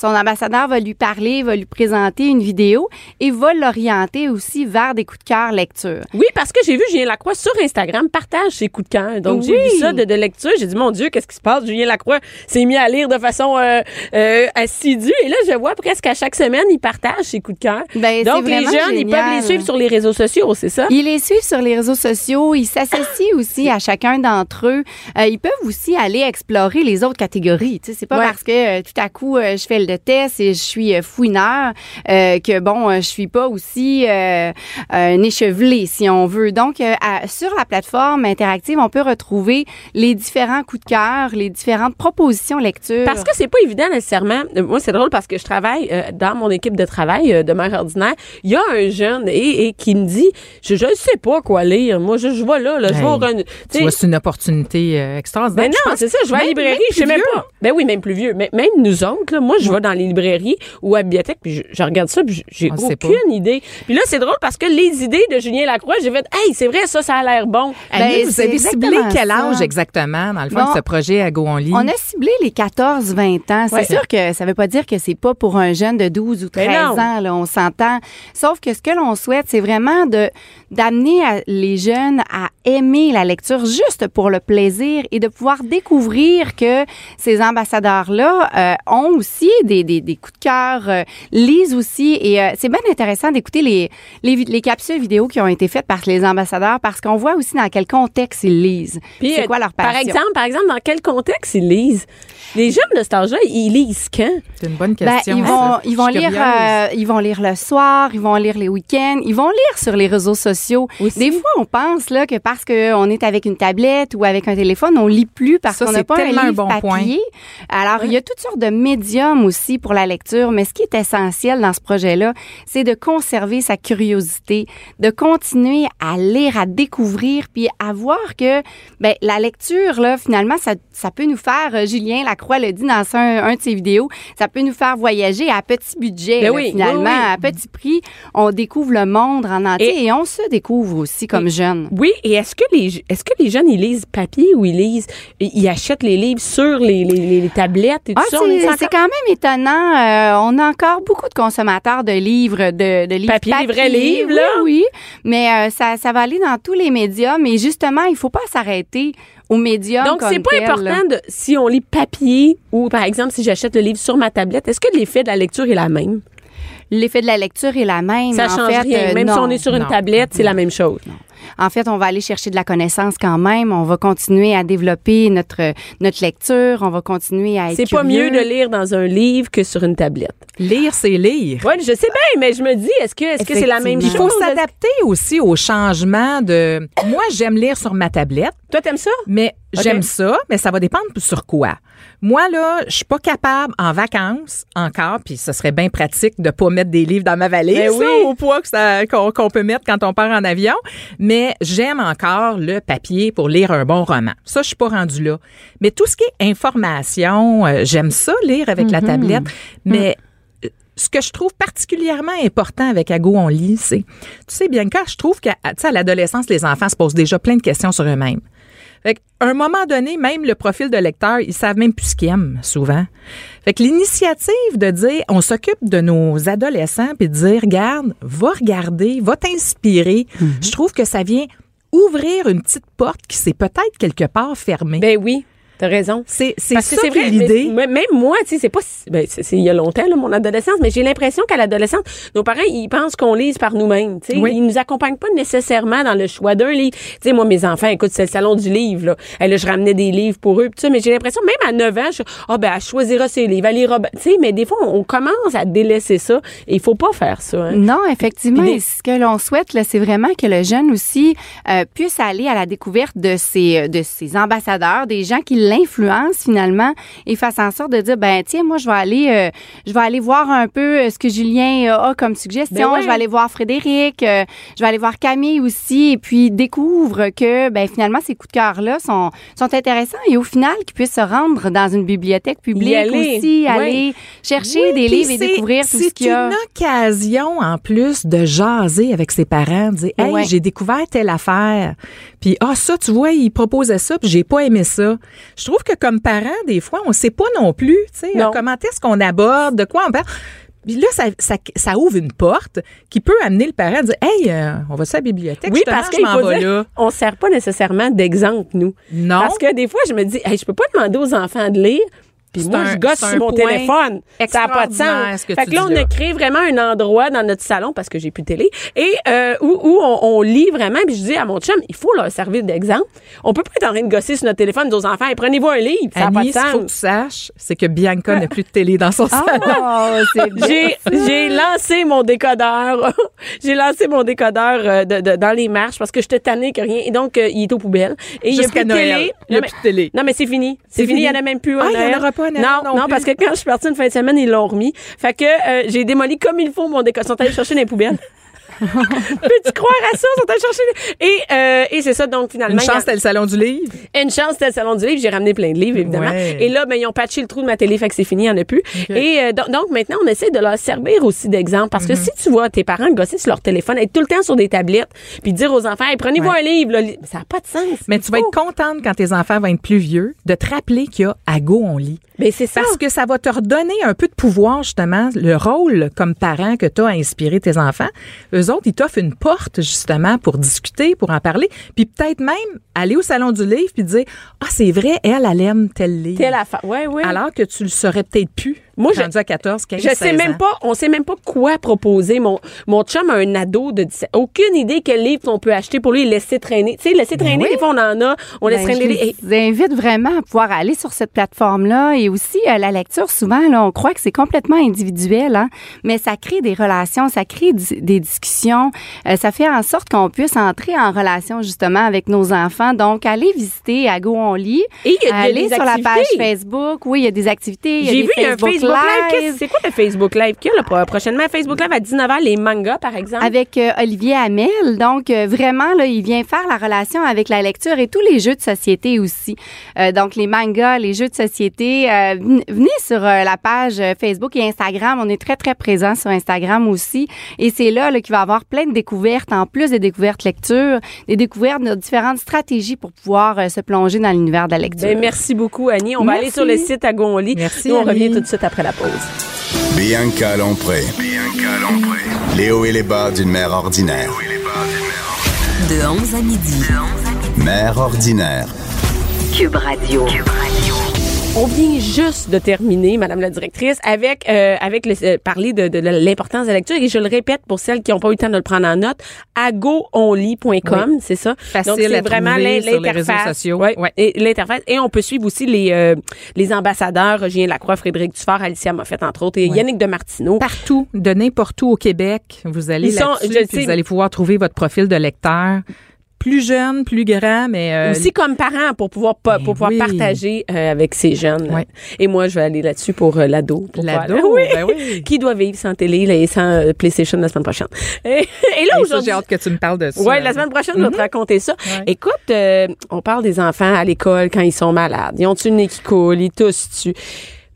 Son ambassadeur va lui parler, va lui présenter une vidéo et va l'orienter aussi vers des coups de cœur lecture. Oui, parce que j'ai vu Julien Lacroix sur Instagram partage ses coups de cœur. Donc, j'ai vu ça de, de lecture. J'ai dit, mon Dieu, qu'est-ce qui se passe? Julien Lacroix s'est mis à lire de façon euh, euh, assidue. Et là, je vois presque à chaque semaine, il partage ses coups de cœur. Ben, Donc, les jeunes, ils peuvent les suivre sur les réseaux sociaux, c'est ça? Ils les suivent sur les réseaux sociaux. Ils s'associent aussi à chacun d'entre eux. Euh, ils peuvent aussi aller explorer les autres catégories. Tu sais, c'est pas Ouais. parce que euh, tout à coup euh, je fais le test et je suis fouineur que bon, je suis pas aussi un échevelé si on veut. Donc, à- sur la plateforme interactive, on peut retrouver les différents coups de cœur, les différentes propositions lecture. Parce que c'est pas évident nécessairement. Moi, c'est drôle parce que je travaille dans mon équipe de travail de mère ordinaire. Il y a un jeune et, et qui me dit, je je sais pas quoi lire. Moi, je, je vais là, là, je Hey, tu vois, c'est une opportunité euh, extraordinaire. Ben non, c'est ça, je vais à la librairie, je sais même pas. Ben oui, même plus vieux. Mais même nous autres, là, moi, je vais dans les librairies ou à la bibliothèque, puis je, je regarde ça, puis j'ai aucune idée. Puis là, c'est drôle parce que les idées de Julien Lacroix, j'ai fait, hey, c'est vrai, ça, ça a l'air bon. Annie, Ben, vous avez ciblé quel ça. âge exactement, dans le fond, Bon, de ce projet à Go on lit? On a ciblé les 14-20 ans. C'est Ouais. sûr que ça veut pas dire que c'est pas pour un jeune de 12 ou 13 Ben ans, là, on s'entend. Sauf que ce que l'on souhaite, c'est vraiment de d'amener les jeunes à aimer la lecture juste pour le plaisir et de pouvoir découvrir que ces ambassadeurs-là euh, ont aussi des, des, des coups de cœur, euh, lisent aussi. Et euh, c'est bien intéressant d'écouter les, les, les capsules vidéo qui ont été faites par les ambassadeurs parce qu'on voit aussi dans quel contexte ils lisent. C'est quoi leur passion. Par exemple, par exemple, dans quel contexte ils lisent? Les jeunes de cet âge-là, ils lisent quand? C'est une bonne Ben, question. ils vont, ça. ils vont lire, euh, ils vont lire le soir, ils vont lire les week-ends, ils vont lire sur les réseaux sociaux. Aussi. Des fois, on pense là que parce qu'on est avec une tablette ou avec un téléphone, on lit plus parce qu'on n'a pas un livre bon point. papier. Alors, il y a toutes sortes de médiums aussi pour la lecture, mais ce qui est essentiel dans ce projet-là, c'est de conserver sa curiosité, de continuer à lire, à découvrir, puis à voir que ben, la lecture, là, finalement, ça, ça peut nous faire, euh, Julien Lacroix l'a dit dans un, un de ses vidéos, ça peut nous faire voyager à petit budget, Ben là, oui, finalement, oui, oui. à petit prix. On découvre le monde en entier et, on se découvre aussi comme jeunes. Oui, et est-ce que les est-ce que les jeunes ils lisent papier ou ils lisent ils achètent les livres sur les, les, les tablettes et tout Ah, ça? C'est encore- quand même étonnant. Euh, on a encore beaucoup de consommateurs de livres, de, de livres Papier, des vrais livres, oui, là. Oui, mais euh, ça, ça va aller dans tous les médias. Mais justement, il faut pas s'arrêter Donc, c'est pas important de, si on lit papier ou, par exemple, si j'achète le livre sur ma tablette, est-ce que l'effet de la lecture est la même? L'effet de la lecture est la même. Ça en change fait, rien. euh, Même si on est sur une tablette, c'est la même chose. En fait, on va aller chercher de la connaissance quand même. On va continuer à développer notre notre lecture. On va continuer à être C'est pas mieux de lire dans un livre que sur une tablette. Lire, c'est lire. Oui, je sais bien, mais je me dis, est-ce que est-ce que c'est la même chose? Il faut s'adapter aussi au changement de. Moi, j'aime lire sur ma tablette, Toi, t'aimes ça? mais j'aime ça, mais ça va dépendre sur quoi. Moi, là, je suis pas capable en vacances encore, puis ce serait bien pratique de pas mettre des livres dans ma valise, Ben oui. là, au poids que ça- qu'on qu'on peut mettre quand on part en avion. Mais j'aime encore le papier pour lire un bon roman. Ça, je suis pas rendue là. Mais tout ce qui est information, euh, j'aime ça lire avec la tablette, mais euh, ce que je trouve particulièrement important avec Ago on lit, c'est, tu sais, bien je trouve qu'à tu sais, à l'adolescence, les enfants se posent déjà plein de questions sur eux-mêmes. Fait qu'à un moment donné, même le profil de lecteur, ils savent même plus ce qu'ils aiment, souvent. Fait que l'initiative de dire, on s'occupe de nos adolescents puis de dire, regarde, va regarder, va t'inspirer, je trouve que ça vient ouvrir une petite porte qui s'est peut-être quelque part fermée. Ben oui. T'as raison. c'est c'est ça c'est l'idée. Même moi, tu sais, c'est pas, ben, c'est il y a longtemps, là, mon adolescence, mais j'ai l'impression qu'à l'adolescence, nos parents, ils pensent qu'on lise par nous-mêmes, tu sais. Oui. Ils nous accompagnent pas nécessairement dans le choix d'un livre. Tu sais, moi, mes enfants, écoute, c'est le salon du livre, là. Et là, je ramenais des livres pour eux, mais j'ai l'impression, même à 9 ans, je, ah, ben, elle choisira ses livres, elle lira, ben, tu sais, mais des fois, on, on commence à délaisser ça, et il faut pas faire ça, hein. Non, effectivement. Des- ce que l'on souhaite, là, c'est vraiment que le jeune aussi euh, puisse aller à la découverte de ses, de ses ambassadeurs, des gens qui l'influencent finalement, et fasse en sorte de dire, ben tiens, moi je vais aller, euh, je vais aller voir un peu euh, ce que Julien euh, a comme suggestion. Ben ouais. Je vais aller voir Frédéric, euh, je vais aller voir Camille aussi, et puis découvre que, ben finalement ces coups de cœur là sont sont intéressants et au final qu'ils puissent se rendre dans une bibliothèque publique aller. aussi, Ouais. aller chercher Oui, des livres et c'est- découvrir tout ce C'est qu'il y a. une occasion en plus de jaser avec ses parents, de dire hey Ouais. j'ai découvert telle affaire, puis ah ça tu vois il proposait ça puis j'ai pas aimé ça. Je trouve que comme parents des fois on sait pas non plus, tu sais comment est-ce qu'on aborde, de quoi on parle. Puis là, ça, ça, ça ouvre une porte qui peut amener le parent à dire Hey, euh, on va à la bibliothèque, Oui, parce je qu'il m'en faut vais dire, là. on sert pas nécessairement d'exemple, nous. Non. Parce que des fois, je me dis, hey, je peux pas demander aux enfants de lire. Puis moi, un- je gosse sur mon téléphone. Ça n'a pas de sens. fait que là, on là. a créé vraiment un endroit dans notre salon, parce que j'ai plus de télé, et euh, où, où on, on lit vraiment. Puis je dis à mon chum, il faut leur servir d'exemple. On peut pas être en train de gosser sur notre téléphone aux enfants. Prenez-vous un livre. Ça n'a pas de Annie, ce qu'il faut que sens. tu saches, c'est que Bianca n'a plus de télé dans son salon. Oh. J'ai, lancé mon décodeur. j'ai lancé mon décodeur euh, de, de- dans les marches parce que je te tannée que rien. Et donc, euh, il est aux poubelles. Et il y a plus de télé. Il y a plus de télé. Non, mais c'est fini. C'est fini. Il n'y en a même plus. Ah, il y en aura pas Non, non parce que quand je suis partie une fin de semaine, ils l'ont remis. Fait que euh, j'ai démoli comme il faut mon décodeur. Ils sont allés chercher dans les poubelles. Peux-tu croire à ça? Ils sont allés chercher. Et, euh, et c'est ça, donc finalement. Une chance, c'était le salon du livre. une chance, c'était le salon du livre. J'ai ramené plein de livres, évidemment. Ouais. Et là, ben, ils ont patché le trou de ma télé, fait que c'est fini, il n'y en a plus. Et euh, donc, donc, maintenant, on essaie de leur servir aussi d'exemple. Parce que Mm-hmm. si tu vois tes parents gosser sur leur téléphone, être tout le temps sur des tablettes, puis dire aux enfants, Hey, prenez-vous Ouais. un livre, là. ça n'a pas de sens. Mais tu vas être contente quand tes enfants vont être plus vieux de te rappeler qu'il y a à go on lit. Ben, c'est ça. Parce que ça va te redonner un peu de pouvoir, justement, le rôle comme parent que tu as à inspirer tes enfants. Eux autres, ils t'offrent une porte, justement, pour discuter, pour en parler. Puis peut-être même aller au salon du livre puis dire Ah, c'est vrai, elle, elle aime tel livre. Telle affaire. Ouais, ouais. Alors que tu le saurais peut-être plus. Moi, je- à 14, 15, Je sais 16 même ans. pas, on sait même pas quoi proposer. Mon, mon chum a un ado de 17 Aucune idée quel livre on peut acheter pour lui et laisser traîner. Tu sais, laisser traîner, oui. des fois, on en a. On laisse Ben, traîner je les les invite vraiment à pouvoir aller sur cette plateforme-là et aussi euh, la lecture. Souvent, là, on croit que c'est complètement individuel, hein, mais ça crée des relations, ça crée des discussions, Euh, ça fait en sorte qu'on puisse entrer en relation justement avec nos enfants. Donc, allez visiter à Go on lit, Et il y a des- allez des sur la page. Facebook. Oui, il y a des activités. J'ai vu, un Facebook Facebook Facebook Live? Live. Qu'est-ce- C'est quoi le Facebook Live? Qu'il y a là, pro- prochainement? Facebook Live à 19h, les mangas, par exemple? avec euh, Olivier Hamel. Donc, euh, vraiment, là, il vient faire la relation avec la lecture et tous les jeux de société aussi. Euh, donc, les mangas, les jeux de société. euh, ven- venez sur euh, la page Facebook et Instagram. On est très, très présents sur Instagram aussi. Et c'est là, là qu'il va y avoir plein de découvertes, en plus des découvertes lecture, des découvertes de différentes stratégies pour pouvoir euh, se plonger dans l'univers de la lecture. Ben, merci beaucoup, Annie. On va aller sur le site à Gonly. Merci, Nous, on Annie. revient tout de suite après la pause. Bianca Lompré. Les hauts et les bas d'une mère ordinaire. De 11 à midi. Mère ordinaire. Cube Radio. On vient juste de terminer, Madame la directrice, avec euh, avec le, euh, parler de, de l'importance de la lecture et je le répète pour celles qui n'ont pas eu le temps de le prendre en note, agoonly.com, c'est ça? Facile Donc c'est à vraiment l'interface. Ouais, Ouais. Et l'interface et on peut suivre aussi les euh, les ambassadeurs Roger Lacroix, Frédéric Dufort, Alicia Moffett entre autres et Ouais. Yannick de Martineau. Partout, de n'importe où au Québec, vous allez là-dessus, vous allez pouvoir trouver votre profil de lecteur. Plus jeune, plus grand, mais euh, aussi comme parent pour pouvoir Ben pour pouvoir oui. partager euh, avec ces jeunes. Ouais. Et moi je vais aller là-dessus pour euh, l'ado. pour L'ado, Oui. ben oui. Qui doit vivre sans télé là, et sans euh, PlayStation la semaine prochaine. Et, et là aujourd'hui j'ai hâte que tu me parles de ça. Ouais, la semaine prochaine, on va te raconter ça. Ouais. Écoute, euh, on parle des enfants à l'école quand ils sont malades. Ils ont-tu le nez qui coule? Ils toussent-tu?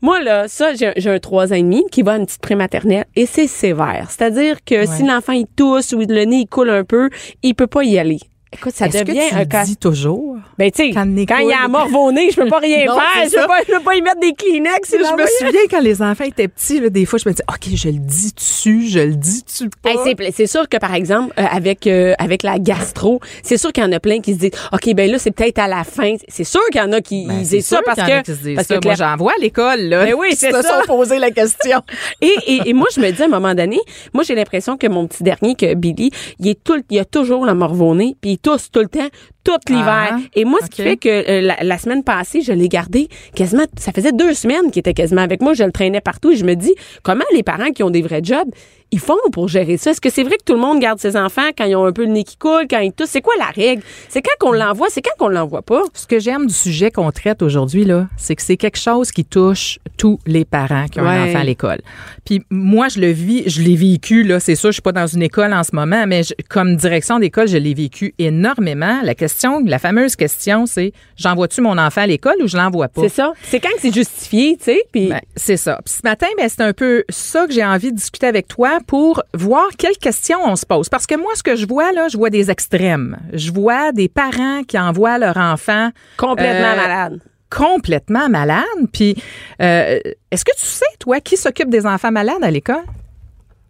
Moi, là, ça, j'ai j'ai un trois ans et demi qui va à une petite prématernelle et c'est sévère. C'est-à-dire que si l'enfant, il tousse ou le nez, il coule un peu, il peut pas y aller. Écoute, ça devient que tu un le cas. dis toujours? Ben, tu sais, quand le il y a un morve au nez, je peux pas rien Non, faire. Je peux pas, je peux pas y mettre des Kleenex. Je me souviens quand les enfants étaient petits, là, des fois, je me disais, OK, je le dis dessus, je le dis tu pas? Hey, c'est, sûr que par exemple euh, avec euh, avec la gastro, c'est sûr qu'il y en a plein qui se disent OK ben là c'est peut-être à la fin. C'est sûr qu'il y en a qui Ben, disent ça parce que disent parce ça. que Moi, j'en vois à l'école, là. Ben oui, c'est se ça. sont posé la question. et, et, et moi je me dis à un moment donné, moi j'ai l'impression que mon petit dernier que Billy, il est tout le- il a toujours la morve au nez, puis il tousse tout le temps tout l'hiver. Ah, et moi ce qui fait que euh, la, la semaine passée, je l'ai gardé quasiment ça faisait deux semaines qu'il était quasiment avec moi, je le traînais partout et je me dis comment les parents qui ont des vrais jobs ils font pour gérer ça? Est-ce que c'est vrai que tout le monde garde ses enfants quand ils ont un peu le nez qui coule, quand ils toussent? C'est quoi la règle? C'est quand qu'on l'envoie, c'est quand qu'on l'envoie pas? Ce que j'aime du sujet qu'on traite aujourd'hui, là, c'est que c'est quelque chose qui touche tous les parents qui ont un enfant à l'école. Puis moi, je le vis, je l'ai vécu, là, c'est sûr, je suis pas dans une école en ce moment, mais je- comme direction d'école, je l'ai vécu énormément. La question, la fameuse question, c'est j'envoie-tu mon enfant à l'école ou je l'envoie pas? C'est ça? C'est quand que c'est justifié, tu sais? Puis Ben, c'est ça. Puis ce matin, ben, c'est un peu ça que j'ai envie de discuter avec toi pour voir quelles questions on se pose. Parce que moi, ce que je vois, là, je vois des extrêmes. Je vois des parents qui envoient leur enfant complètement euh, malade. complètement malade. Puis, euh, est-ce que tu sais, toi, qui s'occupe des enfants malades à l'école?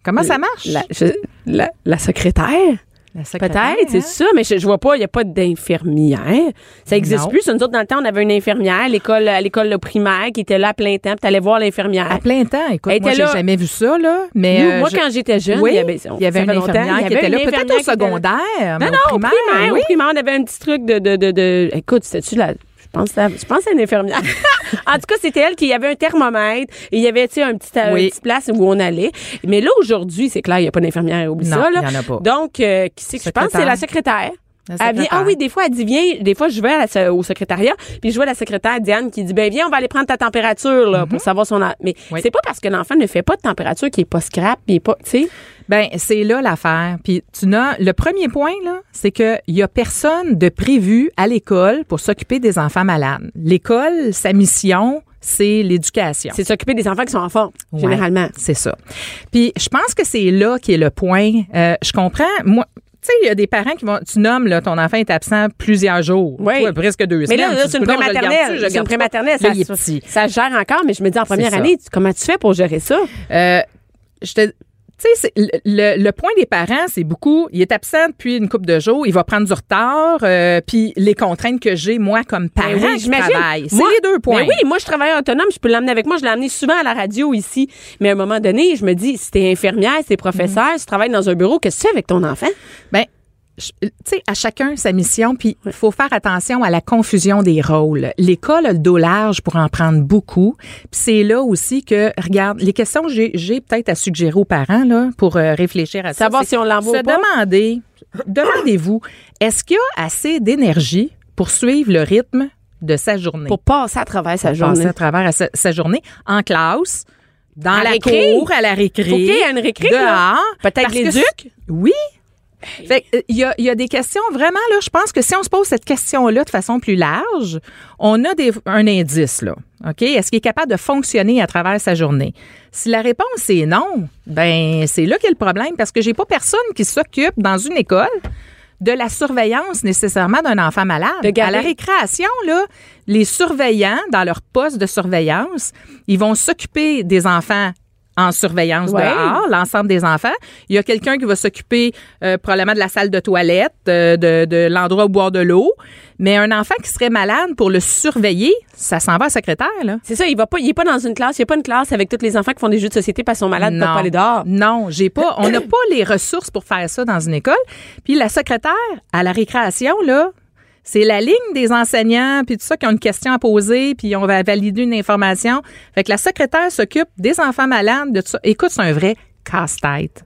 Comment ça marche? La, je- la, la secrétaire? Peut-être, c'est hein? ça, mais je, je vois pas, il n'y a pas d'infirmière. Ça existe Non. plus. Nous autres, dans le temps, on avait une infirmière à l'école, à l'école le primaire qui était là à plein temps. Puis t'allais voir l'infirmière. À plein temps. Écoute, Elle moi, j'ai jamais vu ça, là. Mais, Nous, euh, moi, je- quand j'étais jeune, oui, il y avait, il y avait une infirmière qui avait était là, peut-être au secondaire, mais Non, au non, au primaire, primaire. oui. Au primaire, on avait un petit truc de. de, de, de- écoute, c'était-tu la. Je pense, à- je pense à une infirmière. en tout cas, c'était elle qui avait un thermomètre et il y avait, tu sais, un petit, euh, Oui. une petite place où on allait. Mais là, aujourd'hui, c'est clair, il n'y a pas d'infirmière, oublie Non, ça, là. il y en a pas. Donc, euh, qui c'est que je pense? C'est la secrétaire. Elle vient- ah oui, des fois, elle dit, viens, des fois, je vais à la- au secrétariat, puis je vois la secrétaire Diane qui dit, ben, viens, on va aller prendre ta température, là, pour savoir son, mais Mhm. Oui. c'est pas parce que l'enfant ne fait pas de température qu'il est pas scrap, il est pas, tu sais. Ben, c'est là l'affaire. Puis tu n'as le premier point là, c'est que il y a personne de prévu à l'école pour s'occuper des enfants malades. L'école, sa mission, c'est l'éducation. C'est s'occuper des enfants qui sont en forme, Ouais, généralement. c'est ça. Puis je pense que c'est là qui est le point. Euh, je comprends. Moi. Tu sais, il y a des parents qui vont, tu nommes, là, ton enfant est absent plusieurs jours. Oui. Toi, presque deux Mais semaines. là, là, Tu c'est une prématernelle. C'est une prématernelle. Là, Ça, ça- ça gère encore, mais je me dis en première année, tu- comment tu fais pour gérer ça? Euh, je te. Sais, le, point des parents, c'est beaucoup. Il est absent depuis une couple de jours. Il va prendre du retard. euh, puis les contraintes que j'ai moi comme parent Ben oui, qui j'imagine. travaille, c'est les deux points. Ben oui, moi, je travaille autonome, je peux l'amener avec moi. Je l'ai amené souvent à la radio ici. Mais à un moment donné, je me dis, si t'es infirmière, si t'es professeur, si tu travailles dans un bureau, qu'est-ce que tu fais avec ton enfant? Ben, je- tu sais, à chacun sa mission, puis il faut faire attention à la confusion des rôles. L'école a le dos large pour en prendre beaucoup. Puis c'est là aussi que, regarde, les questions que j'ai, peut-être à suggérer aux parents là, pour euh, réfléchir à ça. Savoir si on l'envoie Se pas. demander, demandez-vous, est-ce qu'il y a assez d'énergie pour suivre le rythme de sa journée? Pour passer à travers sa Pour journée. passer à travers à sa, sa journée en classe, dans À la récré? cour, à la récré. Y ait une récré. Dehors. Peut-être que l'éduc? Oui. Fait euh, il y, a, il y a des questions vraiment là. Je pense que si on se pose cette question-là de façon plus large, on a des, un indice là. Ok, est-ce qu'il est capable de fonctionner à travers sa journée? Si la réponse est non, ben c'est là qu'est le problème parce que j'ai pas personne qui s'occupe dans une école de la surveillance nécessairement d'un enfant malade. À la récréation, là, les surveillants, dans leur poste de surveillance, ils vont s'occuper des enfants en surveillance Ouais. dehors, l'ensemble des enfants. Il y a quelqu'un qui va s'occuper euh, probablement de la salle de toilette, euh, de, de l'endroit où boire de l'eau. Mais un enfant qui serait malade pour le surveiller, ça s'en va à secrétaire, là. C'est ça, il va pas, il est pas dans une classe, il y a pas une classe avec tous les enfants qui font des jeux de société parce qu'ils sont malades, peuvent pas aller dehors. Non, j'ai pas. On n'a pas les ressources pour faire ça dans une école. Puis la secrétaire à la récréation là, c'est la ligne des enseignants puis tout ça qui ont une question à poser puis on va valider une information. Fait que la secrétaire s'occupe des enfants malades de tout ça. Écoute, c'est un vrai casse-tête.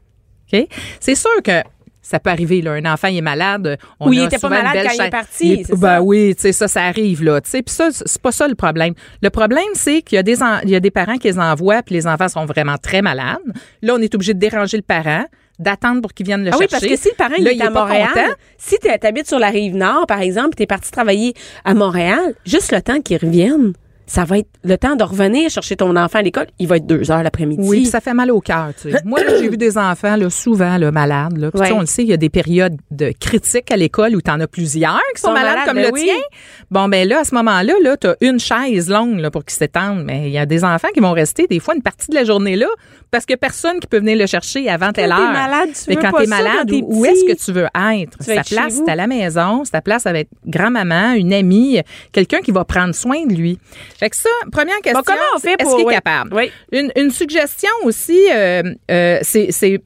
OK? C'est sûr que ça peut arriver, là. Un enfant, il est malade. On Ou il était pas malade quand il est parti, Il est- c'est ben ça? oui, tu sais, ça, ça arrive, là. Tu sais, puis ça, c'est pas ça le problème. Le problème, c'est qu'il y a des, en- il y a des parents qui les envoient, puis les enfants sont vraiment très malades. Là, on est obligé de déranger le parent, d'attendre pour qu'il vienne le Ah oui, chercher. parce que si le parent il est à Montréal, content. si tu habites sur la rive nord, par exemple, tu es parti travailler à Montréal, juste le temps qu'ils reviennent, ça va être le temps de revenir chercher ton enfant à l'école, il va être deux heures l'après-midi. Oui, ça fait mal au cœur. tu sais. Moi, là, j'ai vu des enfants là, souvent là, malades. Là. Puis, tu sais, Ouais. on le sait, il y a des périodes de critiques à l'école où tu en as plusieurs qui sont, Sont malades, malades, comme ben le oui. tien. Bon, ben là, à ce moment-là, là, tu as une chaise longue là, pour qu'ils s'étendent. Mais il y a des enfants qui vont rester des fois une partie de la journée là parce que personne qui peut venir le chercher avant telle t'es heure. malade, tu Mais veux quand pas t'es ça, malade, où, où est-ce que tu veux être? Tu Ta être place, c'est à la maison. C'est ta place avec grand-maman, une amie, quelqu'un qui va prendre soin de lui. Fait que ça, première question, comment on fait est-ce pour- qu'il est oui. capable? Oui. Une, une suggestion aussi, euh, euh, c'est, c'est-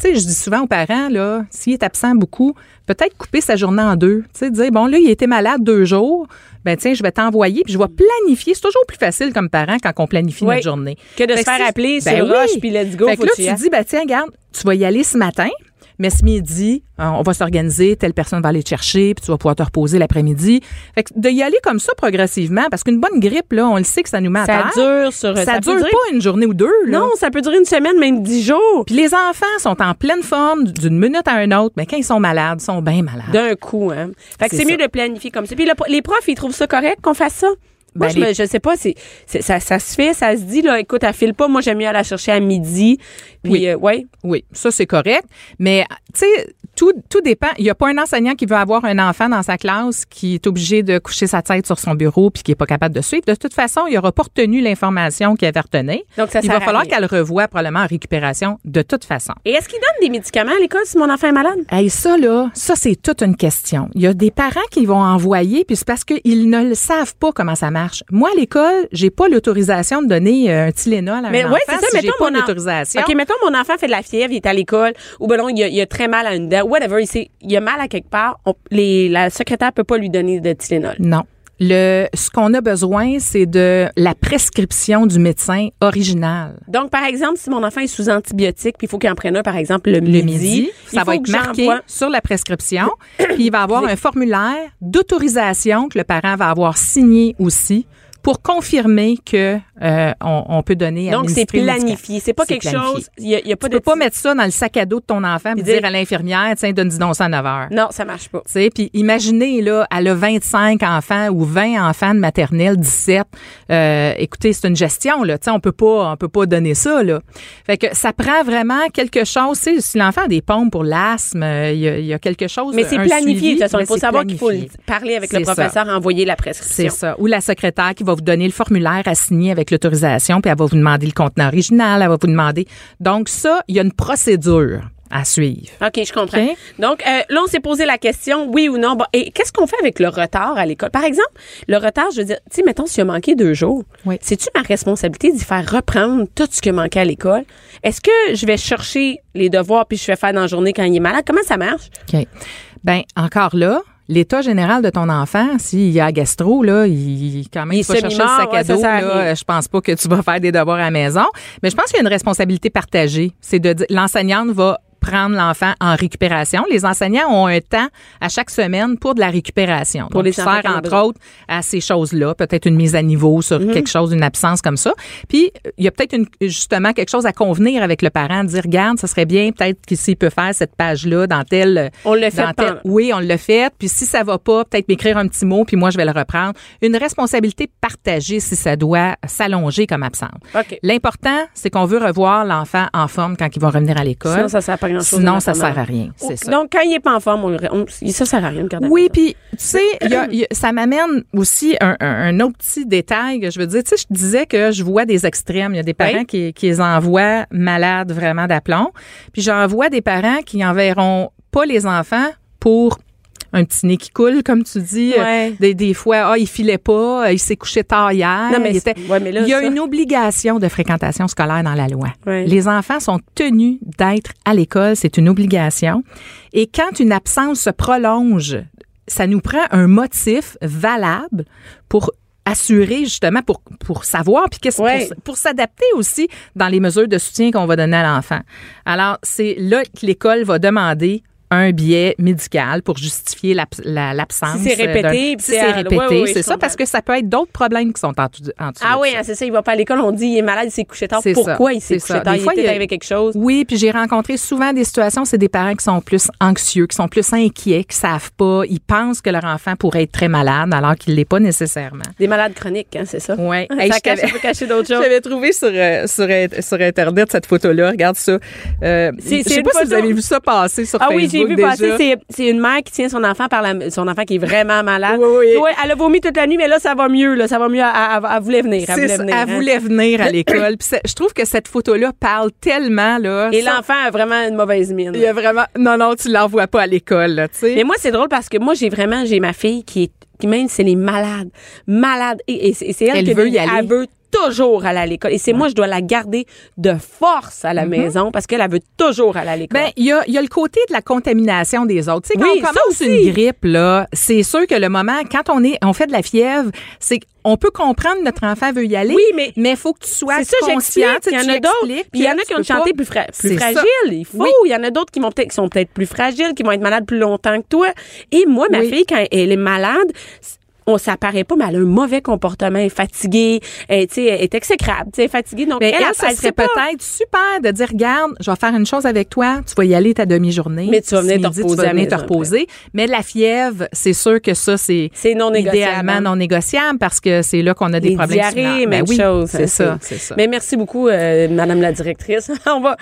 tu sais, je dis souvent aux parents, là, s'il est absent beaucoup, peut-être couper sa journée en deux. Tu sais, dire, bon, là, il été malade deux jours, ben tiens, je vais t'envoyer, puis je vais planifier. C'est toujours plus facile comme parent quand on planifie Oui. notre journée. Que de Fait se faire si- appeler ben sur oui. Roche, puis let's go, Fait que là, tu tu dis, ben tiens, regarde, tu vas y aller ce matin, mais ce midi, euh, on va s'organiser, telle personne va aller te chercher, puis tu vas pouvoir te reposer l'après-midi. Fait que de y aller comme ça progressivement, parce qu'une bonne grippe, là, on le sait que ça nous met à Ça terre. dure sur Ça, dure durer- pas une journée ou deux, là. Non, ça peut durer une semaine, même dix jours. Puis les enfants sont en pleine forme d'une minute à une autre, mais quand ils sont malades, ils sont bien malades. D'un coup, hein. Fait que C'est mieux de planifier comme ça. Puis le- les profs, ils trouvent ça correct qu'on fasse ça? Moi, Ben, je, me- les- je sais pas, c'est, ça, ça se fait, ça se dit, là, écoute, elle file pas, moi, j'aime mieux aller la chercher à midi. Puis, Oui. euh, ouais. Oui, ça c'est correct, mais tu sais tout, tout dépend. Il n'y a pas un enseignant qui veut avoir un enfant dans sa classe qui est obligé de coucher sa tête sur son bureau puis qui est pas capable de suivre. De toute façon, il aura pas retenu l'information qu'il avait retenue. Donc, ça il va falloir qu'elle revoie probablement en récupération de toute façon. Et est-ce qu'ils donnent des médicaments à l'école si mon enfant est malade? Hey, ça, là, ça, c'est toute une question. Il y a des parents qui vont envoyer, puis c'est parce qu'ils ne le savent pas comment ça marche. Moi, à l'école, j'ai pas l'autorisation de donner euh, un Tylenol à Mais un ouais, enfant c'est ça, si mettons pas mon l'autorisation. OK, mettons, mon enfant fait de la fièvre, il est à l'école, ou ben non, il a, il a très mal à une dent, whatever, il, sait- il a mal à quelque part, on- les, la secrétaire peut pas lui donner de Tylenol. Non. Le, ce qu'on a besoin, c'est de la prescription du médecin original. Donc, par exemple, si mon enfant est sous antibiotiques, puis il faut qu'il en prenne un, par exemple, le Le midi, ça va être marqué sur la prescription, puis il va avoir un formulaire d'autorisation que le parent va avoir signé aussi pour confirmer que euh, on, on peut donner Donc, c'est planifié. C'est pas quelque planifié. chose. Il y a, il y a pas Tu de. peux pas mettre ça dans le sac à dos de ton enfant et dire dire- à l'infirmière, tiens, donne-y donc ça à 9 heures. Non, ça marche pas. Tu sais, puis imaginez, là, elle a 25 enfants ou 20 enfants de maternelle, 17. Euh, écoutez, c'est une gestion, là. Tu sais, on peut pas, on peut pas donner ça, là. Fait que ça prend vraiment quelque chose. Si l'enfant a des pompes pour l'asthme, euh, il y, y a quelque chose. Mais c'est planifié. de toute façon, il faut savoir qu'il faut parler avec le ça. professeur, envoyer la prescription. C'est ça. Ou la secrétaire qui va vous donner le formulaire à signer avec l'autorisation, puis elle va vous demander le contenant original, elle va vous demander. Donc ça, il y a une procédure à suivre. OK, je comprends. Donc, euh, là, on s'est posé la question, oui ou non. Bon, et qu'est-ce qu'on fait avec le retard à l'école? Par exemple, le retard, je veux dire, tu sais, mettons, s'il a manqué deux jours, Oui. c'est-tu ma responsabilité d'y faire reprendre tout ce qui a manqué à l'école? Est-ce que je vais chercher les devoirs puis je fais faire dans la journée quand il est malade? Comment ça marche? OK. Ben encore là, l'état général de ton enfant, s'il y a gastro là, il quand même Il va chercher le sac à ouais, dos ça là, je pense pas que tu vas faire des devoirs à la maison, mais je pense qu'il y a une responsabilité partagée, c'est de dire- l'enseignante va prendre l'enfant en récupération. Les enseignants ont un temps à chaque semaine pour de la récupération. Pour Donc, les ont entre besoin. autres à ces choses-là, peut-être une mise à niveau sur Mhm. quelque chose, une absence comme ça. Puis il y a peut-être justement quelque chose à convenir avec le parent, dire regarde, ça serait bien peut-être qu'il s'il peut faire cette page-là dans tel On le fait oui, on l'a fait. Puis si ça va pas, peut-être m'écrire un petit mot, puis moi je vais le reprendre. Une responsabilité partagée si ça doit s'allonger comme absence. OK. L'important, c'est qu'on veut revoir l'enfant en forme quand il va revenir à l'école. Ça pas à grand-chose. Sinon, ça sert à rien. C'est ça. Donc, quand il est pas en forme, on, on- ça sert à rien de garder Oui, puis tu sais, il y a- il y a- ça m'amène aussi un, un- un autre petit détail que je veux dire. Tu sais, je disais que je vois des extrêmes. Il y a des parents Oui. qui, qui les envoient malades vraiment d'aplomb. Puis j'en vois des parents qui enverront pas les enfants pour un petit nez qui coule, comme tu dis. Ouais. Euh, Des, des fois, ah, il filait pas, euh, il s'est couché tard hier. Non, mais il, c'est- ouais, mais là, il y a ça- une obligation de fréquentation scolaire dans la loi. Ouais. Les enfants sont tenus d'être à l'école, c'est une obligation. Et quand une absence se prolonge, ça nous prend un motif valable pour assurer justement pour pour savoir puis qu'est-ce Ouais. pour, pour s'adapter aussi dans les mesures de soutien qu'on va donner à l'enfant. Alors c'est là que l'école va demander un biais médical pour justifier l'ab- la- l'absence. Si c'est répété, si c'est répété, c'est ça, comprends. parce que ça peut être d'autres problèmes qui sont en en dessous Ah oui, hein, c'est ça. Il va pas à l'école, on dit il est malade, il s'est couché tard. Pourquoi ça, il s'est couché ça. tard? Des Il fois, était il y a- arrivé quelque chose. Oui, puis j'ai rencontré souvent des situations, c'est des parents qui sont plus anxieux, qui sont plus inquiets, qui savent pas, ils pensent que leur enfant pourrait être très malade alors qu'il l'est pas nécessairement. Des malades chroniques, hein, c'est ça? Ouais. Ça, Hey, cache, peut cacher d'autres choses. J'avais trouvé sur, euh, sur, sur Internet cette photo-là. Regarde ça. Euh, je sais pas si vous avez vu ça passer sur Ah Facebook oui, j'ai vu déjà. passer? C'est, c'est une mère qui tient son enfant par la, son enfant qui est vraiment malade. Oui, oui. Elle a vomi toute la nuit, mais là, ça va mieux, là. Ça va mieux. Elle, elle- elle voulait venir. Elle voulait venir. elle hein. voulait venir à l'école. Puis je trouve que cette photo-là parle tellement là. Et Ça- l'enfant a vraiment une mauvaise mine. il a vraiment non non, tu l'envoies pas à l'école là, tu sais. Mais moi, c'est drôle parce que moi, j'ai vraiment, j'ai ma fille qui est, même, c'est les malades. Malades. Et, et c'est et c'est elle, Elle qui veut y aller. Elle veut toujours aller à l'école. Et c'est moi, je dois la garder de force à la maison parce qu'elle, elle veut toujours aller à l'école. Mm-hmm. Ben, il y a, il y a le côté de la contamination des autres. Tu sais, quand Oui, on commence une grippe, là, c'est sûr que le moment, quand on est, on fait de la fièvre, c'est on peut comprendre que notre enfant veut y aller. Oui, mais mais faut que tu sois c'est ça, conscient. Il y en a d'autres. il y en a qui ont une santé plus, fra- plus C'est ça. fragile. Il faut. Oui. Il y en a d'autres qui vont peut-être, qui sont peut-être plus fragiles, qui vont être malades plus longtemps que toi. Et moi, ma Oui. fille, quand elle est malade, on s'apparaît pas, mais elle a un mauvais comportement, elle est fatiguée, elle, tu sais, elle est exécrable, elle est fatiguée. Donc, Mais elle, ça elle serait peut-être super de dire, regarde, je vais faire une chose avec toi, tu vas y aller ta demi-journée. Mais tu vas venir te reposer venir te. Mais la fièvre, c'est sûr que ça, c'est C'est non négociable. idéalement non négociable parce que c'est là qu'on a des Les problèmes. diarrhées, même Ben oui, chose. C'est ça, c'est ça. Mais merci beaucoup, euh, Madame la directrice. on va,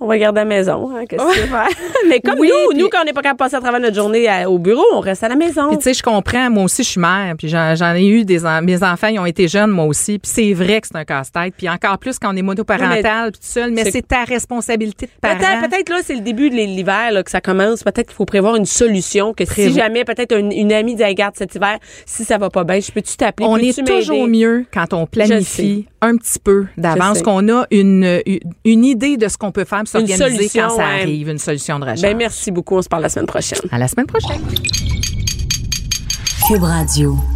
on va garder à la maison. Hein, qu'est-ce veux faire? Mais comme Oui, nous, nous, quand on n'est pas capable de passer à travers notre journée à- au bureau, on reste à la maison. Puis tu sais, je comprends. Moi aussi, je suis mère. Puis j'en, ai eu des en- mes enfants, ils ont été jeunes, moi aussi. Puis c'est vrai que c'est un casse-tête. Puis encore plus quand on est monoparental, puis tout seul. Mais c'est- ta responsabilité de parent. Peut-être, peut-être là, c'est le début de l'hiver là, que ça commence. Peut-être qu'il faut prévoir une solution. Que si jamais peut-être une, une amie dit, regarde cet hiver, si ça va pas bien, je peux-tu t'appeler? on est toujours mieux quand on planifie un petit peu d'avance, qu'on a une, une, une idée de ce qu'on peut faire s'organiser solution, quand ça ouais. arrive, une solution de recherche. Ben, merci beaucoup. On se parle la semaine prochaine. À la semaine prochaine. Cube Radio.